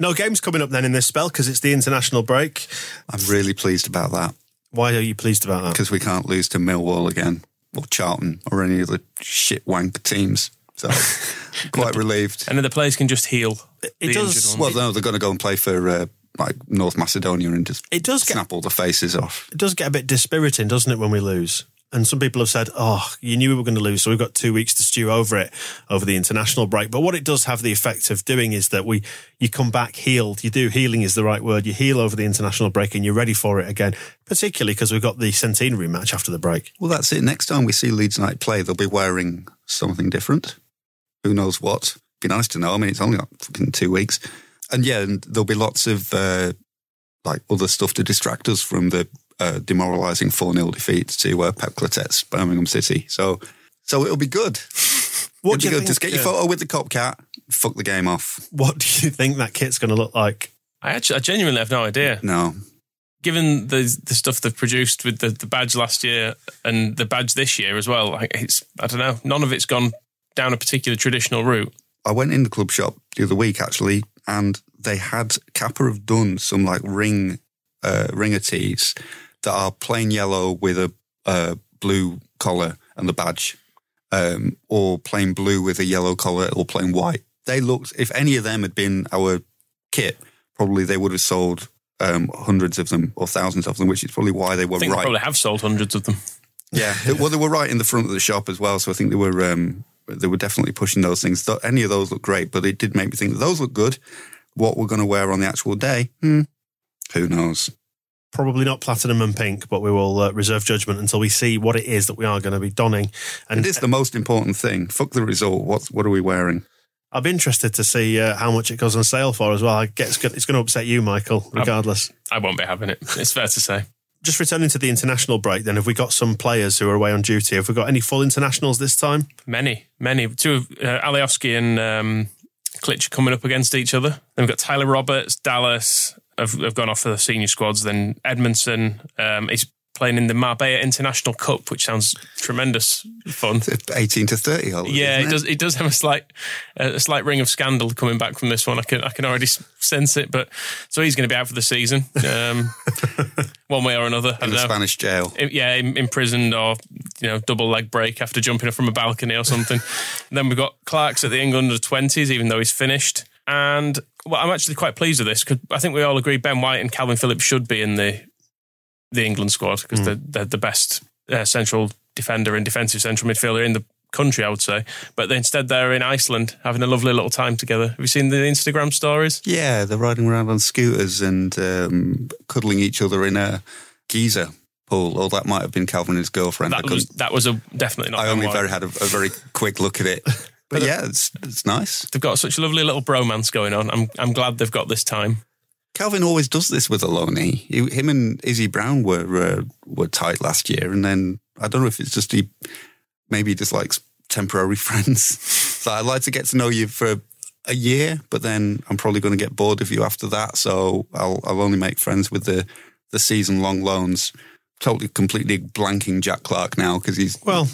No games coming up then in this spell because it's the international break. I'm really pleased about that Why are you pleased about that? because we can't lose to Millwall again or Charlton or any other shit wank teams. So <laughs> quite relieved. and then the players can just heal. It does- Well, no, they're going to go and play for uh, like North Macedonia and just It does get snap all the faces off. it does get a bit dispiriting, doesn't it, when we lose? And some people have said, "Oh, you knew we were going to lose, so we've got two weeks to stew over it over the international break." But what it does have the effect of doing is that we you come back healed. You do healing is the right word. You heal over the international break, and you're ready for it again. Particularly because we've got the centenary match after the break. Well, that's it. Next time we see Leeds United play, they'll be wearing something different. Who knows what? Be nice to know. I mean, it's only like fucking two weeks, and yeah, and there'll be lots of uh, like other stuff to distract us from the uh, demoralising four 0 defeat to uh, Pep Clotet's Birmingham City. So, so it'll be good. <laughs> What it'll do be you good. think- Just get your yeah. photo with the cop cat. Fuck the game off. What do you think that kit's going to look like? I actually, I genuinely have no idea. No, Given the the stuff they've produced with the, the badge last year and the badge this year as well, like it's I don't know. None of it's gone down a particular traditional route. I went in the club shop the other week actually, and they had Kappa have done some like ring uh, ringer tees that are plain yellow with a uh, blue collar and the badge, um, or plain blue with a yellow collar or plain white. They looked. If any of them had been our kit, probably they would have sold um, hundreds of them or thousands of them, which is probably why they were I think right. they probably have sold hundreds of them. Yeah, <laughs> well, they were right in the front of the shop as well. So I think they were um, they were definitely pushing those things. Th- Any of those look great, but it did make me think that those look good. What we're going to wear on the actual day, hmm, who knows? Probably not platinum and pink, but we will uh, reserve judgment until we see what it is that we are going to be donning. And it is the most important thing. Fuck the result. What what are we wearing? I'll be interested to see uh, how much it goes on sale for as well. I guess it's going to upset you, Michael, regardless. I won't be having it. It's fair to say. Just returning to the international break, then, have we got some players who are away on duty? Have we got any full internationals this time? Many, many. Two of uh, Alioski and um, Klich coming up against each other. Then we've got Tyler Roberts, Dallas have, have gone off for the senior squads. Then Edmondson um, is playing in the Marbella International Cup, which sounds tremendous fun. Eighteen to thirty. Yeah, isn't it does. It does have a slight, a slight ring of scandal coming back from this one. I can, I can already sense it. But so he's going to be out for the season, um, <laughs> one way or another. In the know. Spanish jail. Yeah, imprisoned or you know double leg break after jumping from a balcony or something. <laughs> then we've got Clarke's at the England under twenties, even though he's finished. And well, I'm actually quite pleased with this because I think we all agree Ben White and Kalvin Phillips should be in the the England squad because they're, they're the best uh, central defender and defensive central midfielder in the country, I would say. But instead, they're in Iceland having a lovely little time together. Have you seen the Instagram stories? Yeah, they're riding around on scooters and um, cuddling each other in a geyser pool. Or that might have been Kalvin and his girlfriend. That was that was a definitely not. I only very had a, a very quick look at it. <laughs> But yeah, it's it's nice. They've got such a lovely little bromance going on. I'm I'm glad they've got this time. Kalvin always does this with Aloni. He, him and Izzy Brown were uh, were tight last year, and then I don't know if it's just he maybe he just likes temporary <laughs> friends. so I'd like to get to know you for a year, but then I'm probably going to get bored of you after that. So I'll I'll only make friends with the the season long loans. Totally, completely blanking Jack Clarke now because he's Well,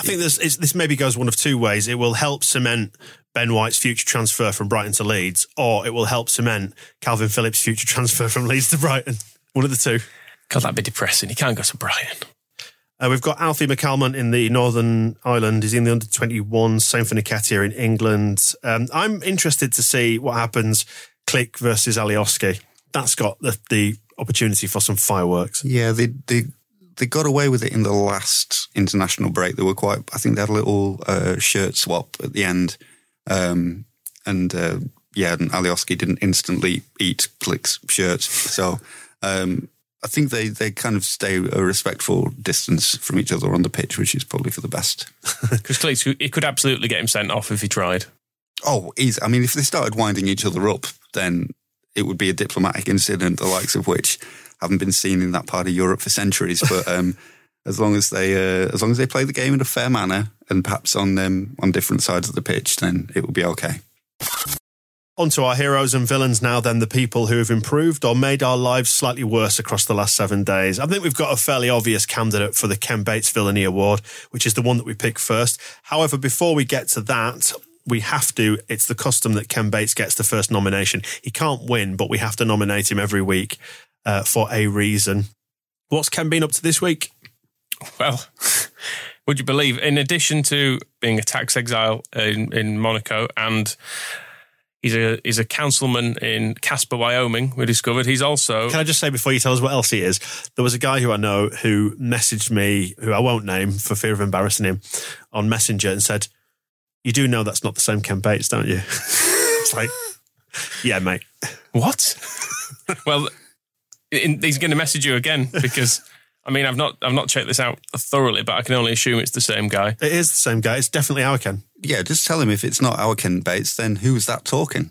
I think this is, this maybe goes one of two ways. It will help cement Ben White's future transfer from Brighton to Leeds, or it will help cement Kalvin Phillips' future transfer from Leeds to Brighton. One of the two. God, that'd be depressing. He can't go to Brighton. Uh, we've got Alfie McCalmont in the Northern Ireland. He's in the under 21, same for Nketiah in England. Um, I'm interested to see what happens Klich versus Alioski. That's got the, the opportunity for some fireworks. Yeah, they they they got away with it in the last international break. They were quite. I think they had a little uh, shirt swap at the end, um, and uh, yeah, and Alioski didn't instantly eat Klich's shirt. So um, I think they they kind of stay a respectful distance from each other on the pitch, which is probably for the best. <laughs> Because Klich, he could absolutely get him sent off if he tried. Oh, easy. I mean, if they started winding each other up, then it would be a diplomatic incident, the likes of which haven't been seen in that part of Europe for centuries. But um, <laughs> as long as they, uh, as long as they play the game in a fair manner and perhaps on um, on different sides of the pitch, then it will be okay. On to our heroes and villains now, then the people who have improved or made our lives slightly worse across the last seven days. I think we've got a fairly obvious candidate for the Ken Bates Villainy Award, which is the one that we pick first. However, before we get to that, we have to, it's the custom that Ken Bates gets the first nomination. He can't win, but we have to nominate him every week uh, for a reason. What's Ken been up to this week? Well, <laughs> would you believe, in addition to being a tax exile in, in Monaco and he's a he's a councilman in Casper, Wyoming, we discovered, he's also Can I just say before you tell us what else he is? There was a guy who I know who messaged me, who I won't name for fear of embarrassing him, on Messenger and said, You do know that's not the same Ken Bates, don't you? <laughs> it's like, Yeah, mate. What? <laughs> well, in, he's going to message you again <laughs> because I mean I've not I've not checked this out thoroughly, but I can only assume it's the same guy. It is the same guy. It's definitely our Ken. Yeah, just tell him if it's not our Ken Bates, then who's that talking?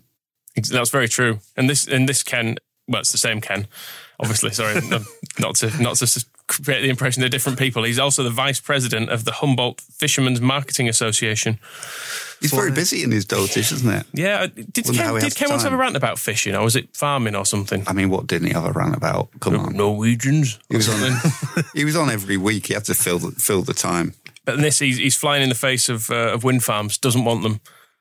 That's very true. And this and this Ken, well, it's the same Ken, obviously. Sorry, <laughs> no, not to not to create the impression they're different people. He's also the vice president of the Humboldt Fishermen's Marketing Association. He's very busy in his dotage, isn't it? Yeah, uh, did Wonder Ken, did Ken once have a rant about fishing, or was it farming or something? I mean, what didn't he have a rant about? Come on. Norwegians. He was on. <laughs> <laughs> he was on every week. He had to fill the, fill the time. But in this, he's, he's flying in the face of uh, of wind farms. Doesn't want them.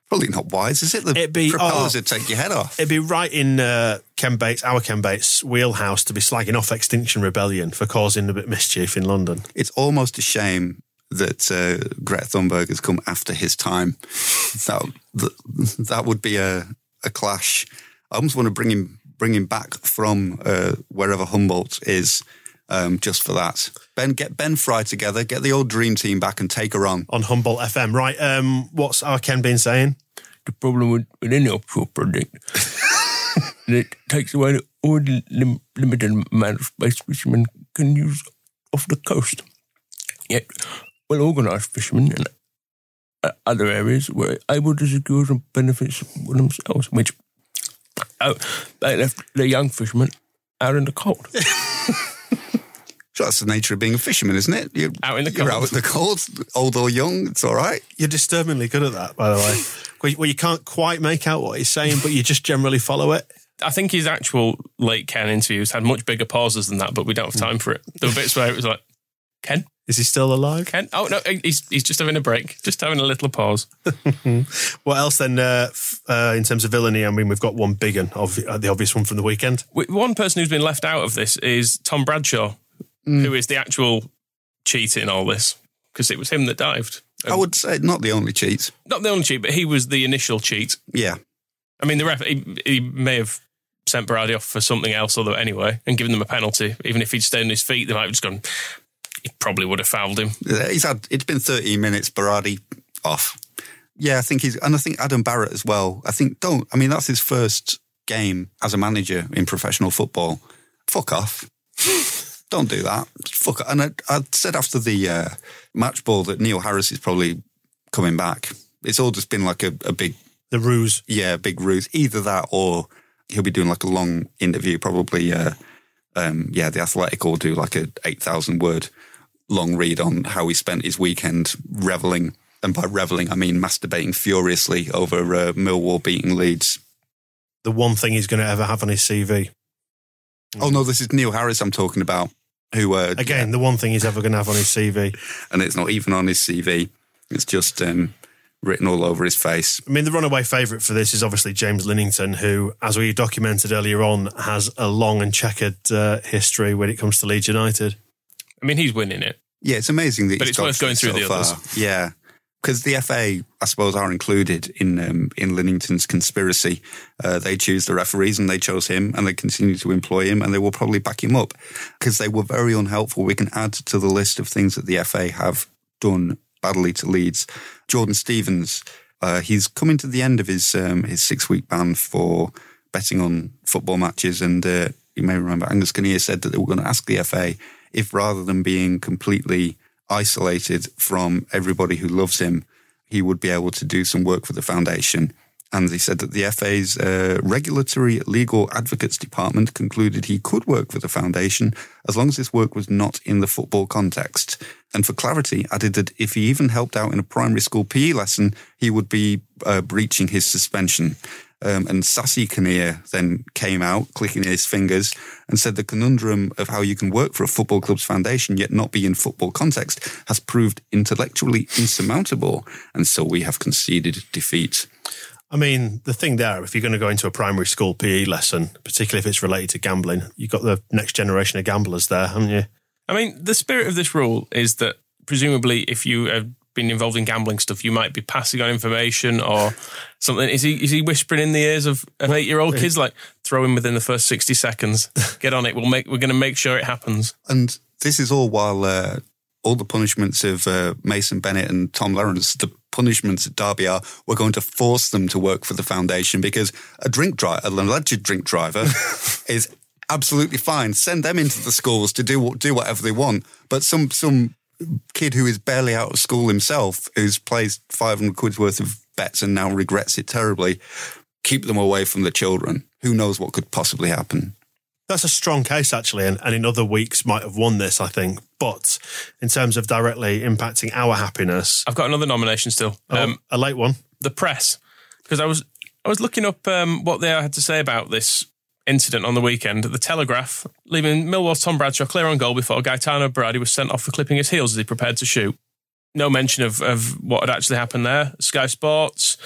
Probably not wise, is it? The It'd be- propellers oh. would take your head off. It'd be right in uh, Ken Bates, our Ken Bates' wheelhouse to be slagging off Extinction Rebellion for causing a bit of mischief in London. It's almost a shame that uh, Greta Thunberg has come after his time. That that, that would be a, a clash. I almost want to bring him bring him back from uh, wherever Humboldt is, um, just for that. Ben, get Ben Fry together, get the old dream team back, and take her on. on Humboldt FM. Right, um, what's our Ken been saying? The problem with, with any offshore project that <laughs> it takes away the all the lim- limited amount of space fishermen can use off the coast. Yet, well organised fishermen in uh, other areas were able to secure some benefits for themselves, which oh, they left the young fishermen out in the cold. <laughs> So that's the nature of being a fisherman, isn't it? You're Out in the You're cold. out in the cold, old or young. It's all right. You're disturbingly good at that, by the way. <laughs> Where- Where you can't quite make out what he's saying, but you just generally follow it. I think his actual late Ken interviews had much bigger pauses than that, but we don't have time for it. There were bits where it was like, Ken? Is he still alive? Ken? Oh, no, he's, he's just having a break, just having a little pause. <laughs> What else then? Uh, f- uh, in terms of villainy, I mean, we've got one big one, obvi- uh, the obvious one from the weekend. One person who's been left out of this is Tom Bradshaw, who is the actual cheat in all this, because it was him that dived. I would say not the only cheat. Not the only cheat, but he was the initial cheat. Yeah. I mean, the ref, he, he may have sent Berardi off for something else, although anyway, and given them a penalty. Even if he'd stayed on his feet, they might have just gone, he probably would have fouled him. Uh, He's had. It's been 13 minutes. Berardi off. Yeah, I think he's, and I think Adam Barrett as well. I think don't. I mean, that's his first game as a manager in professional football. Fuck off. <laughs> don't do that. Fuck. And I, I said after the uh, match ball that Neil Harris is probably coming back. It's all just been like a, a big, The ruse. yeah, big ruse. Either that or he'll be doing like a long interview. Probably, uh, um, yeah, the Athletic will do like a 8,000 word long read on how he spent his weekend reveling. And by reveling, I mean masturbating furiously over uh, Millwall beating Leeds. The one thing he's going to ever have on his CV. Oh no, this is Neil Harris I'm talking about. Who uh, Again, the one thing he's ever going to have on his CV. <laughs> and it's not even on his CV. It's just um, written all over his face. I mean, the runaway favourite for this is obviously James Linington, who, as we documented earlier on, has a long and checkered uh, history when it comes to Leeds United. I mean, he's winning it. Yeah, it's amazing that. But he's it's got worth going through so the far. others. Yeah, because the FA, I suppose, are included in um, in Linington's conspiracy. Uh, they choose the referees, and they chose him, and they continue to employ him, and they will probably back him up because they were very unhelpful. We can add to the list of things that the FA have done badly to Leeds. Jordan Stevens, uh, he's coming to the end of his um, his six week ban for betting on football matches, and uh, you may remember Angus Kinnear said that they were going to ask the FA if rather than being completely isolated from everybody who loves him, he would be able to do some work for the foundation. And he said that the FA's uh, regulatory legal advocates department concluded he could work for the foundation as long as this work was not in the football context. And for clarity, added that if he even helped out in a primary school PE lesson, he would be uh, breaching his suspension. Um, and Sassy Kinnear then came out, clicking his fingers, and said the conundrum of how you can work for a football club's foundation yet not be in football context has proved intellectually insurmountable, and so we have conceded defeat. I mean, the thing there, if you're going to go into a primary school PE lesson, particularly if it's related to gambling, you've got the next generation of gamblers there, haven't you? I mean, the spirit of this rule is that presumably if you have been involved in gambling stuff, you might be passing on information or something. Is he is he whispering in the ears of, of eight year old kids like throw him within the first sixty seconds? Get on it. We'll make we're going to make sure it happens. And this is all while uh, all the punishments of uh, Mason Bennett and Tom Lawrence, the punishments at Derby are, we're going to force them to work for the foundation because a drink driver, an alleged drink driver, <laughs> is absolutely fine. Send them into the schools to do do whatever they want. But some some kid who is barely out of school himself, who's placed 500 quid's worth of bets and now regrets it terribly, keep them away from the children. Who knows what could possibly happen? That's a strong case, actually, and, and in other weeks might have won this, I think. But in terms of directly impacting our happiness, I've got another nomination still. um, Um, a late one. the press because I was I was looking up um, what they had to say about this incident on the weekend. At the Telegraph leaving Millwall's Tom Bradshaw clear on goal before Gaetano Berardi was sent off for clipping his heels as he prepared to shoot. No mention of, of what had actually happened there. Sky Sports.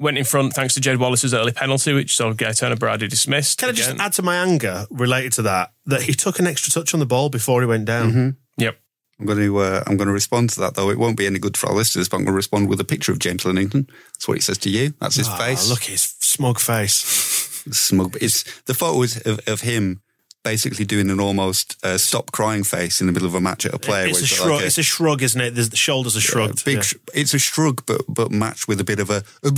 went in front thanks to Jed Wallace's early penalty, which saw Gaetano Berardi dismissed. Can I just add to my anger related to that that he took an extra touch on the ball before he went down? Yep. I'm going to uh, I'm going to respond to that though. It won't be any good for our listeners, but I'm going to respond with a picture of James Linington. That's what he says to you. That's his Ah, face. Look at his smug face. Smug. But it's the photo is of, of him basically doing an almost uh, stop crying face in the middle of a match at a player. It's a shrug. like it's a shrug, isn't it? There's, the shoulders are shrugged. big. Yeah. It's a shrug, but but matched with a bit of a. a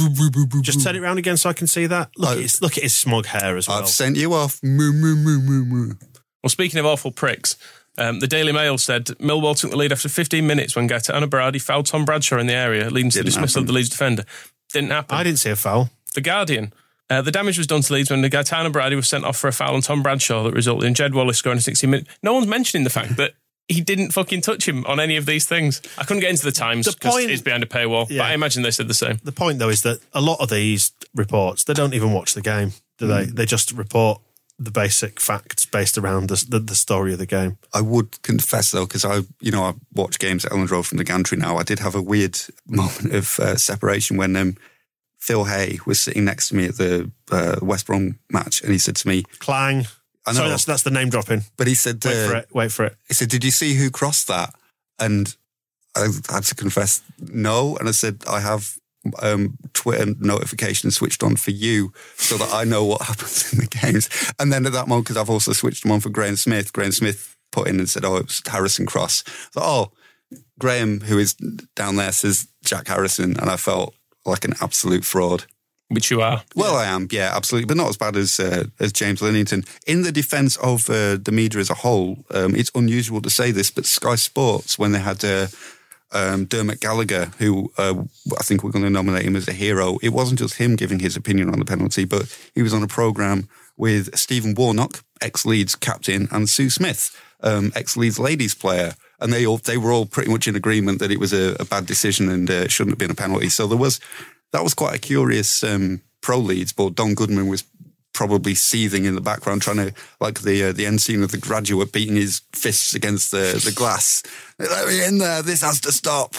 Just turn it round again so I can see that. Look, Oh. at, his, look at his smug hair as well. I've sent you off. Well, speaking of awful pricks, um, the Daily Mail said Millwall took the lead after 15 minutes when Gaetano Berardi fouled Tom Bradshaw in the area, leading to the Didn't dismissal happen. of the Leeds defender. Didn't happen. I didn't see a foul. The Guardian. Uh, the damage was done to Leeds when the Gaetano Berardi was sent off for a foul on Tom Bradshaw that resulted in Jed Wallace scoring a 60 minute. No one's mentioning the fact that he didn't fucking touch him on any of these things. I couldn't get into the Times The because point- it's behind a paywall, Yeah. but I imagine they said the same. The point, though, is that a lot of these reports they don't even watch the game, do they? Hmm. They just report the basic facts based around the, the, the story of the game. I would confess though, because I, you know, I watch games at Elland Road from the gantry now. I did have a weird <laughs> moment of uh, separation when um, Phil Hay was sitting next to me at the uh, West Brom match, and he said to me, Clang. "I know," Sorry, that's that's the name dropping. but he said, Wait uh, for it. Wait for it. he said, "Did you see who crossed that?" And I had to confess, no. And I said, "I have." Um, Twitter notifications switched on for you so that I know what <laughs> happens in the games. And then at that moment, because I've also switched them on for Graham Smith, Graham Smith put in and said, Oh, it was Harrison Cross. So, oh, Graham, who is down there, says Jack Harrison. And I felt like an absolute fraud. Which you are. Well, I am, yeah, absolutely, but not as bad as uh, as James Linington. In the defence of uh, the media as a whole, um, it's unusual to say this, but Sky Sports, when they had uh, um, Dermot Gallagher, who uh, I think we're going to nominate him as a hero, it wasn't just him giving his opinion on the penalty, but he was on a programme with Stephen Warnock, ex Leeds captain, and Sue Smith, um, ex Leeds ladies player. And they all they were all pretty much in agreement that it was a, a bad decision and uh, shouldn't have been a penalty. So there was that was quite a curious um, pro Leeds, but Don Goodman was probably seething in the background, trying to like the uh, the end scene of the graduate beating his fists against the the glass. Let me in there. This has to stop.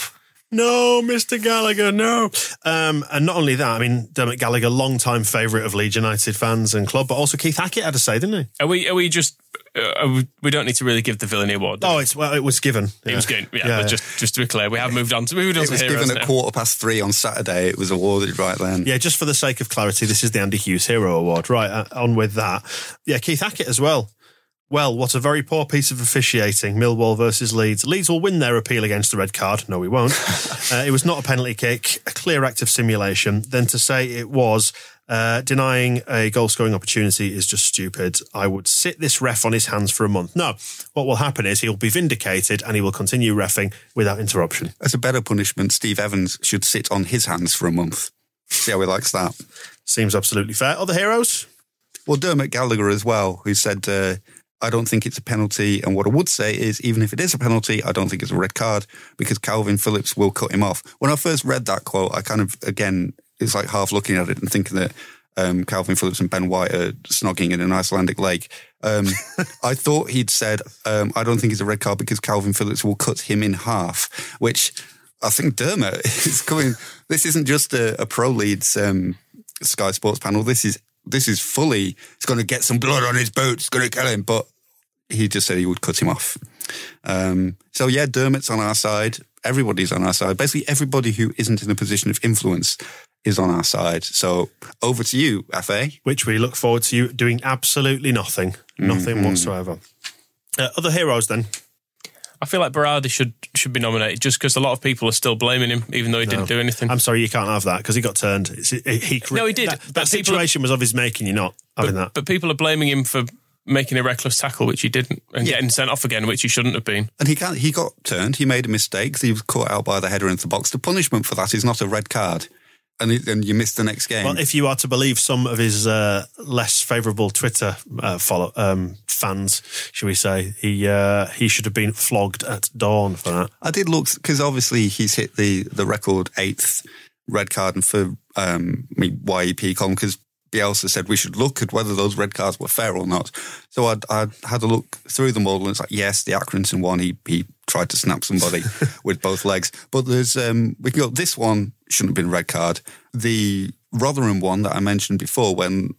No, Mr. Gallagher, no. Um, and not only that, I mean, Dermot Gallagher, long-time favourite of Leeds United fans and club, but also Keith Hackett had a say, didn't he? Are we, are we just, uh, we, we don't need to really give the villainy award. Oh, it's well, it was given. It was given, Yeah, but just just to be clear, we have moved on to moved on It to was heroes given now. at quarter past three on Saturday. It was awarded right then. Yeah, just for the sake of clarity, this is the Andy Hughes Hero Award. Right, uh, on with that. Yeah, Keith Hackett as well. Well, what a very poor piece of officiating. Millwall versus Leeds. Leeds will win their appeal against the red card. No, we won't. <laughs> uh, it was not a penalty kick, a clear act of simulation. Then to say it was uh, denying a goal scoring opportunity is just stupid. I would sit this ref on his hands for a month. No, what will happen is he'll be vindicated and he will continue refing without interruption. As a better punishment, Steve Evans should sit on his hands for a month. See how he likes that. Seems absolutely fair. Other heroes? Well, Dermot Gallagher as well, who said, uh, I don't think it's a penalty. And what I would say is, even if it is a penalty, I don't think it's a red card because Kalvin Phillips will cut him off. When I first read that quote, I kind of, again, it's like half looking at it and thinking that um, Kalvin Phillips and Ben White are snogging in an Icelandic lake. Um, <laughs> I thought he'd said, um, I don't think it's a red card because Kalvin Phillips will cut him in half, which I think Dermot <laughs> is coming. This isn't just a, a pro leads um, Sky Sports panel. This is this is fully. It's going to get some blood on his boots. It's going to kill him. But he just said he would cut him off. Um, so yeah, Dermot's on our side. Everybody's on our side. Basically, everybody who isn't in a position of influence is on our side. So over to you, Fa. which we look forward to you doing absolutely nothing, nothing whatsoever. Uh, other heroes, then. I feel like Berardi should should be nominated just because a lot of people are still blaming him, even though he didn't do anything. I'm sorry, you can't have that because he got turned. It's, he, he, No, he did, That, that people- situation was of his making. You're not having that. but people are blaming him for making a reckless tackle, which he didn't, and getting sent off again, which he shouldn't have been. And he can He got turned. He made a mistake. He was caught out by the header into the box. The punishment for that is not a red card. And, it, and you missed the next game. Well, if you are to believe some of his uh, less favourable Twitter uh, follow um, fans, should we say, he uh, he should have been flogged at dawn for that. I did look because obviously he's hit the the record eighth red card and for um I mean, YEP column because Bielsa said we should look at whether those red cards were fair or not. So I'd, I'd had a look through them all and it's like yes, the Accrington one he he tried to snap somebody <laughs> with both legs, but there's um we can go this one shouldn't have been red card. The Rotherham one that I mentioned before when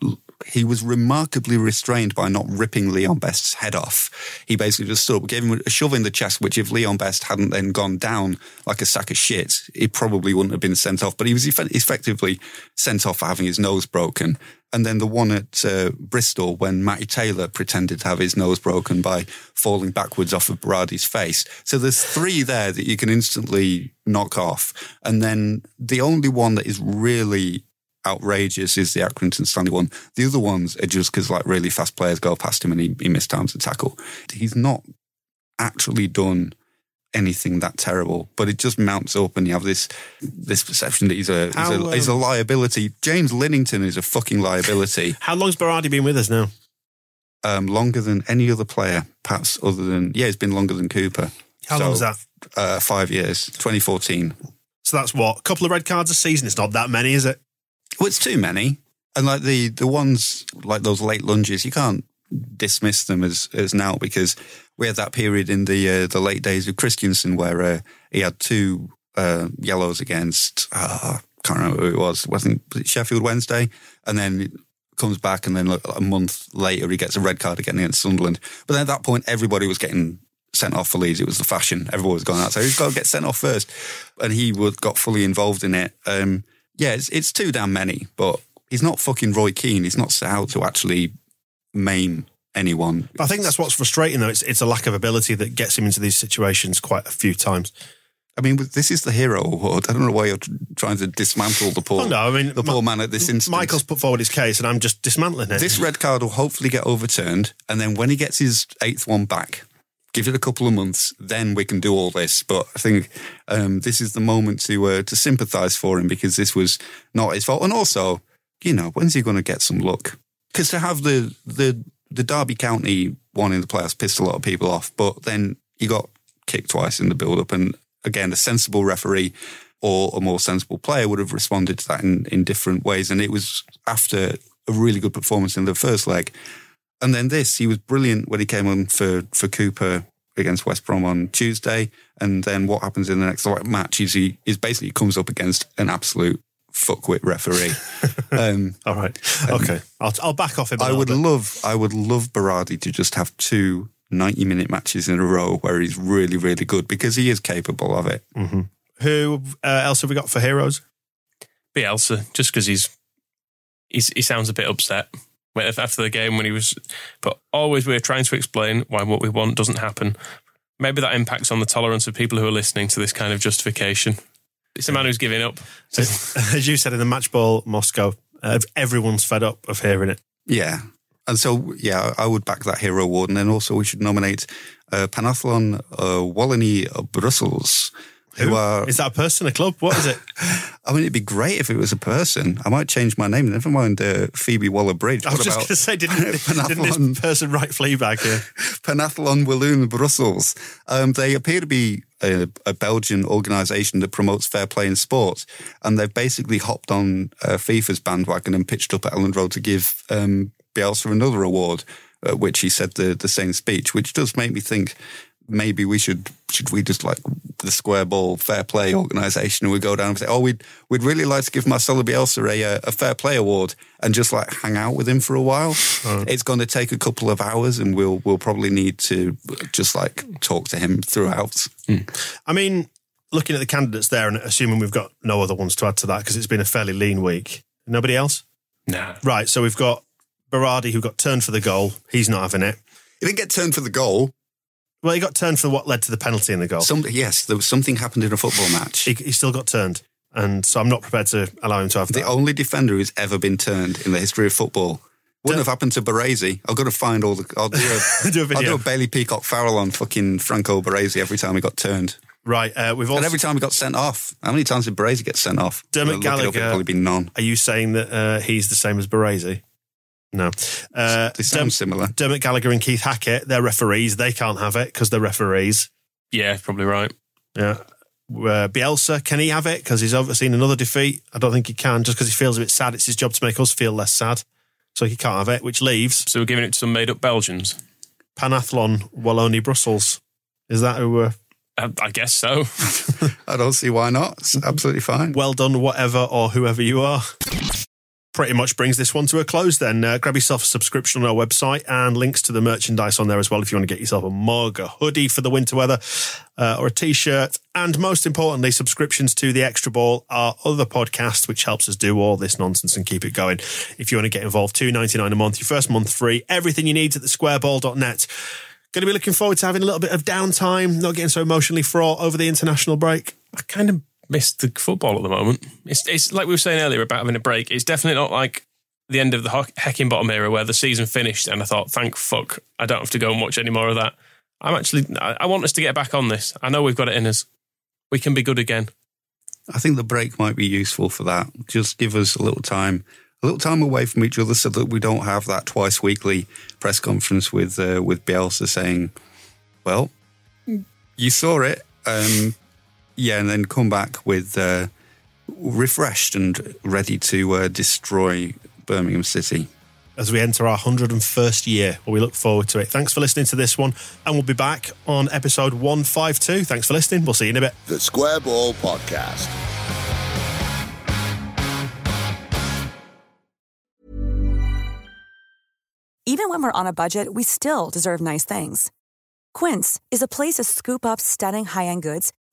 he was remarkably restrained by not ripping Leon Best's head off. He basically just stood up, gave him a shove in the chest, which if Leon Best hadn't then gone down like a sack of shit, he probably wouldn't have been sent off. But he was eff- effectively sent off for having his nose broken. And then the one at uh, Bristol when Matty Taylor pretended to have his nose broken by falling backwards off of Berardi's face. So there's three there that you can instantly knock off. And then the only one that is really outrageous is the Accrington Stanley one. The other ones are just because like really fast players go past him and he, he missed time to tackle. He's not actually done anything that terrible, but it just mounts up and you have this this perception that he's a he's, How, a, he's a um, liability. James Linington is a fucking liability. <laughs> How long's Berardi been with us now? um, longer than any other player, perhaps other than yeah, it's been longer than Cooper. How So, long is that? Uh, five years, 2014. So that's what? A couple of red cards a season. It's not that many, is it? Well, it's too many. And like the the ones like those late lunges, you can't dismiss them as as now because we had that period in the uh, the late days of Christiansen where uh, he had two uh, yellows against uh, can't remember who it was. Wasn't was it Sheffield Wednesday? And then comes back, and then like, a month later he gets a red card again against Sunderland. But then at that point, everybody was getting sent off for Leeds. It was the fashion. Everyone was going out. So he's got to get sent off first. And he would, got fully involved in it. Um, yeah, it's, it's too damn many, but he's not fucking Roy Keane. He's not set out to actually maim anyone. I think that's what's frustrating, though. It's, it's a lack of ability that gets him into these situations quite a few times. I mean, this is the hero award. I don't know why you're trying to dismantle the poor, Oh, no, I mean, the poor man at this instance. Michael's put forward his case, and I'm just dismantling it. This red card will hopefully get overturned, and then when he gets his eighth one back, give it a couple of months, then we can do all this. But I think um, this is the moment to uh, to sympathise for him because this was not his fault, and also, you know, when's he going to get some luck? Because to have the the the Derby County one in the playoffs pissed a lot of people off, but then he got kicked twice in the build up, and again, a sensible referee or a more sensible player would have responded to that in, in different ways. And it was after a really good performance in the first leg. And then this, he was brilliant when he came on for, for Cooper against West Brom on Tuesday. And then what happens in the next match is he is basically comes up against an absolute fuckwit referee. <laughs> um, All right. Okay. I'll, I'll back off him. a I would bit. love, I would love Berardi to just have two 90 minute matches in a row where he's really, really good because he is capable of it. Who uh, else have we got for heroes? Bielsa, just because he's, he's he sounds a bit upset when- after the game when he was, but always we're trying to explain why what we want doesn't happen. Maybe that impacts on the tolerance of people who are listening to this kind of justification. It's a man who's giving up. <laughs> As you said in the match ball Moscow, uh, everyone's fed up of hearing it. Yeah. And so, yeah, I would back that hero award. And then also we should nominate uh, Panathlon uh, Wallonie of Brussels, who, are, Is that a person, a club? What is it? <laughs> I mean, it'd be great if it was a person. I might change my name. Never mind uh, Phoebe Waller-Bridge. I was just going to say, didn't, <laughs> didn't this person write Fleabag here? <laughs> Panathlon Walloon Brussels. Um, they appear to be a, a Belgian organisation that promotes fair play in sports, and they've basically hopped on uh, FIFA's bandwagon and pitched up at Elland Road to give um, Bielsa another award, uh, which he said the the same speech, which does make me think maybe we should should we just like the square ball fair play organisation and we go down and say, oh, we'd we'd really like to give Marcelo Bielsa a uh, a fair play award and just like hang out with him for a while. It's going to take a couple of hours, and we'll we'll probably need to just like talk to him throughout. I mean, looking at the candidates there and assuming we've got no other ones to add to that because it's been a fairly lean week. Nobody else? Nah. Right. So we've got Berardi who got turned for the goal. He's not having it. He didn't get turned for the goal. Well, he got turned for what led to the penalty in the goal. Some, yes, there was something happened in a football match. he, he still got turned. And so I'm not prepared to allow him to have The that. only defender who's ever been turned in the history of football. Wouldn't have happened to Baresi. I've got to find all the. I'll do a, <laughs> Do a I'll do a Bailey Peacock Farrell on fucking Franco Baresi every time he got turned. Right. Uh, we've also. and every time he got sent off. How many times did Baresi get sent off? Dermot Look it up, it'd Gallagher- probably been none. Are you saying that uh, he's the same as Baresi? No. Uh, They sound similar. Dermot Gallagher and Keith Hackett, they're referees. They can't have it because they're referees. Yeah, probably right. Yeah. Uh, Bielsa, can he have it? Because he's overseen another defeat. I don't think he can, just because he feels a bit sad. It's his job to make us feel less sad. So he can't have it, which leaves So we're giving it to some made up Belgians. Panathlon Wallonie Brussels. Is that who? Uh, I, I guess so. <laughs> I don't see why not. It's absolutely fine. well done, whatever or whoever you are. Pretty much brings this one to a close then. Uh, grab yourself a subscription on our website and links to the merchandise on there as well if you want to get yourself a mug, a hoodie for the winter weather, uh, or a t shirt. And most importantly, subscriptions to the Extra Ball, our other podcast, which helps us do all this nonsense and keep it going. If you want to get involved, two ninety nine a month, your first month free, everything you need at the squareball.net. Going to be looking forward to having a little bit of downtime, not getting so emotionally fraught over the international break. I kind of missed the football at the moment. It's, it's like we were saying earlier about having a break. It's definitely not like the end of the Heckingbottom era where the season finished and I thought, thank fuck, I don't have to go and watch any more of that. I'm actually, I want us to get back on this. I know we've got it in us. We can be good again. I think the break might be useful for that. Just give us a little time, a little time away from each other, so that we don't have that twice weekly press conference with uh, with Bielsa saying, "Well, you saw it, um, yeah," and then come back with uh, refreshed and ready to uh, destroy Birmingham City as we enter our 101st year. Well, we look forward to it. Thanks for listening to this one, and we'll be back on episode 152. Thanks for listening. We'll see you in a bit. The Square Ball Podcast. Even when we're on a budget, we still deserve nice things. Quince is a place to scoop up stunning high end goods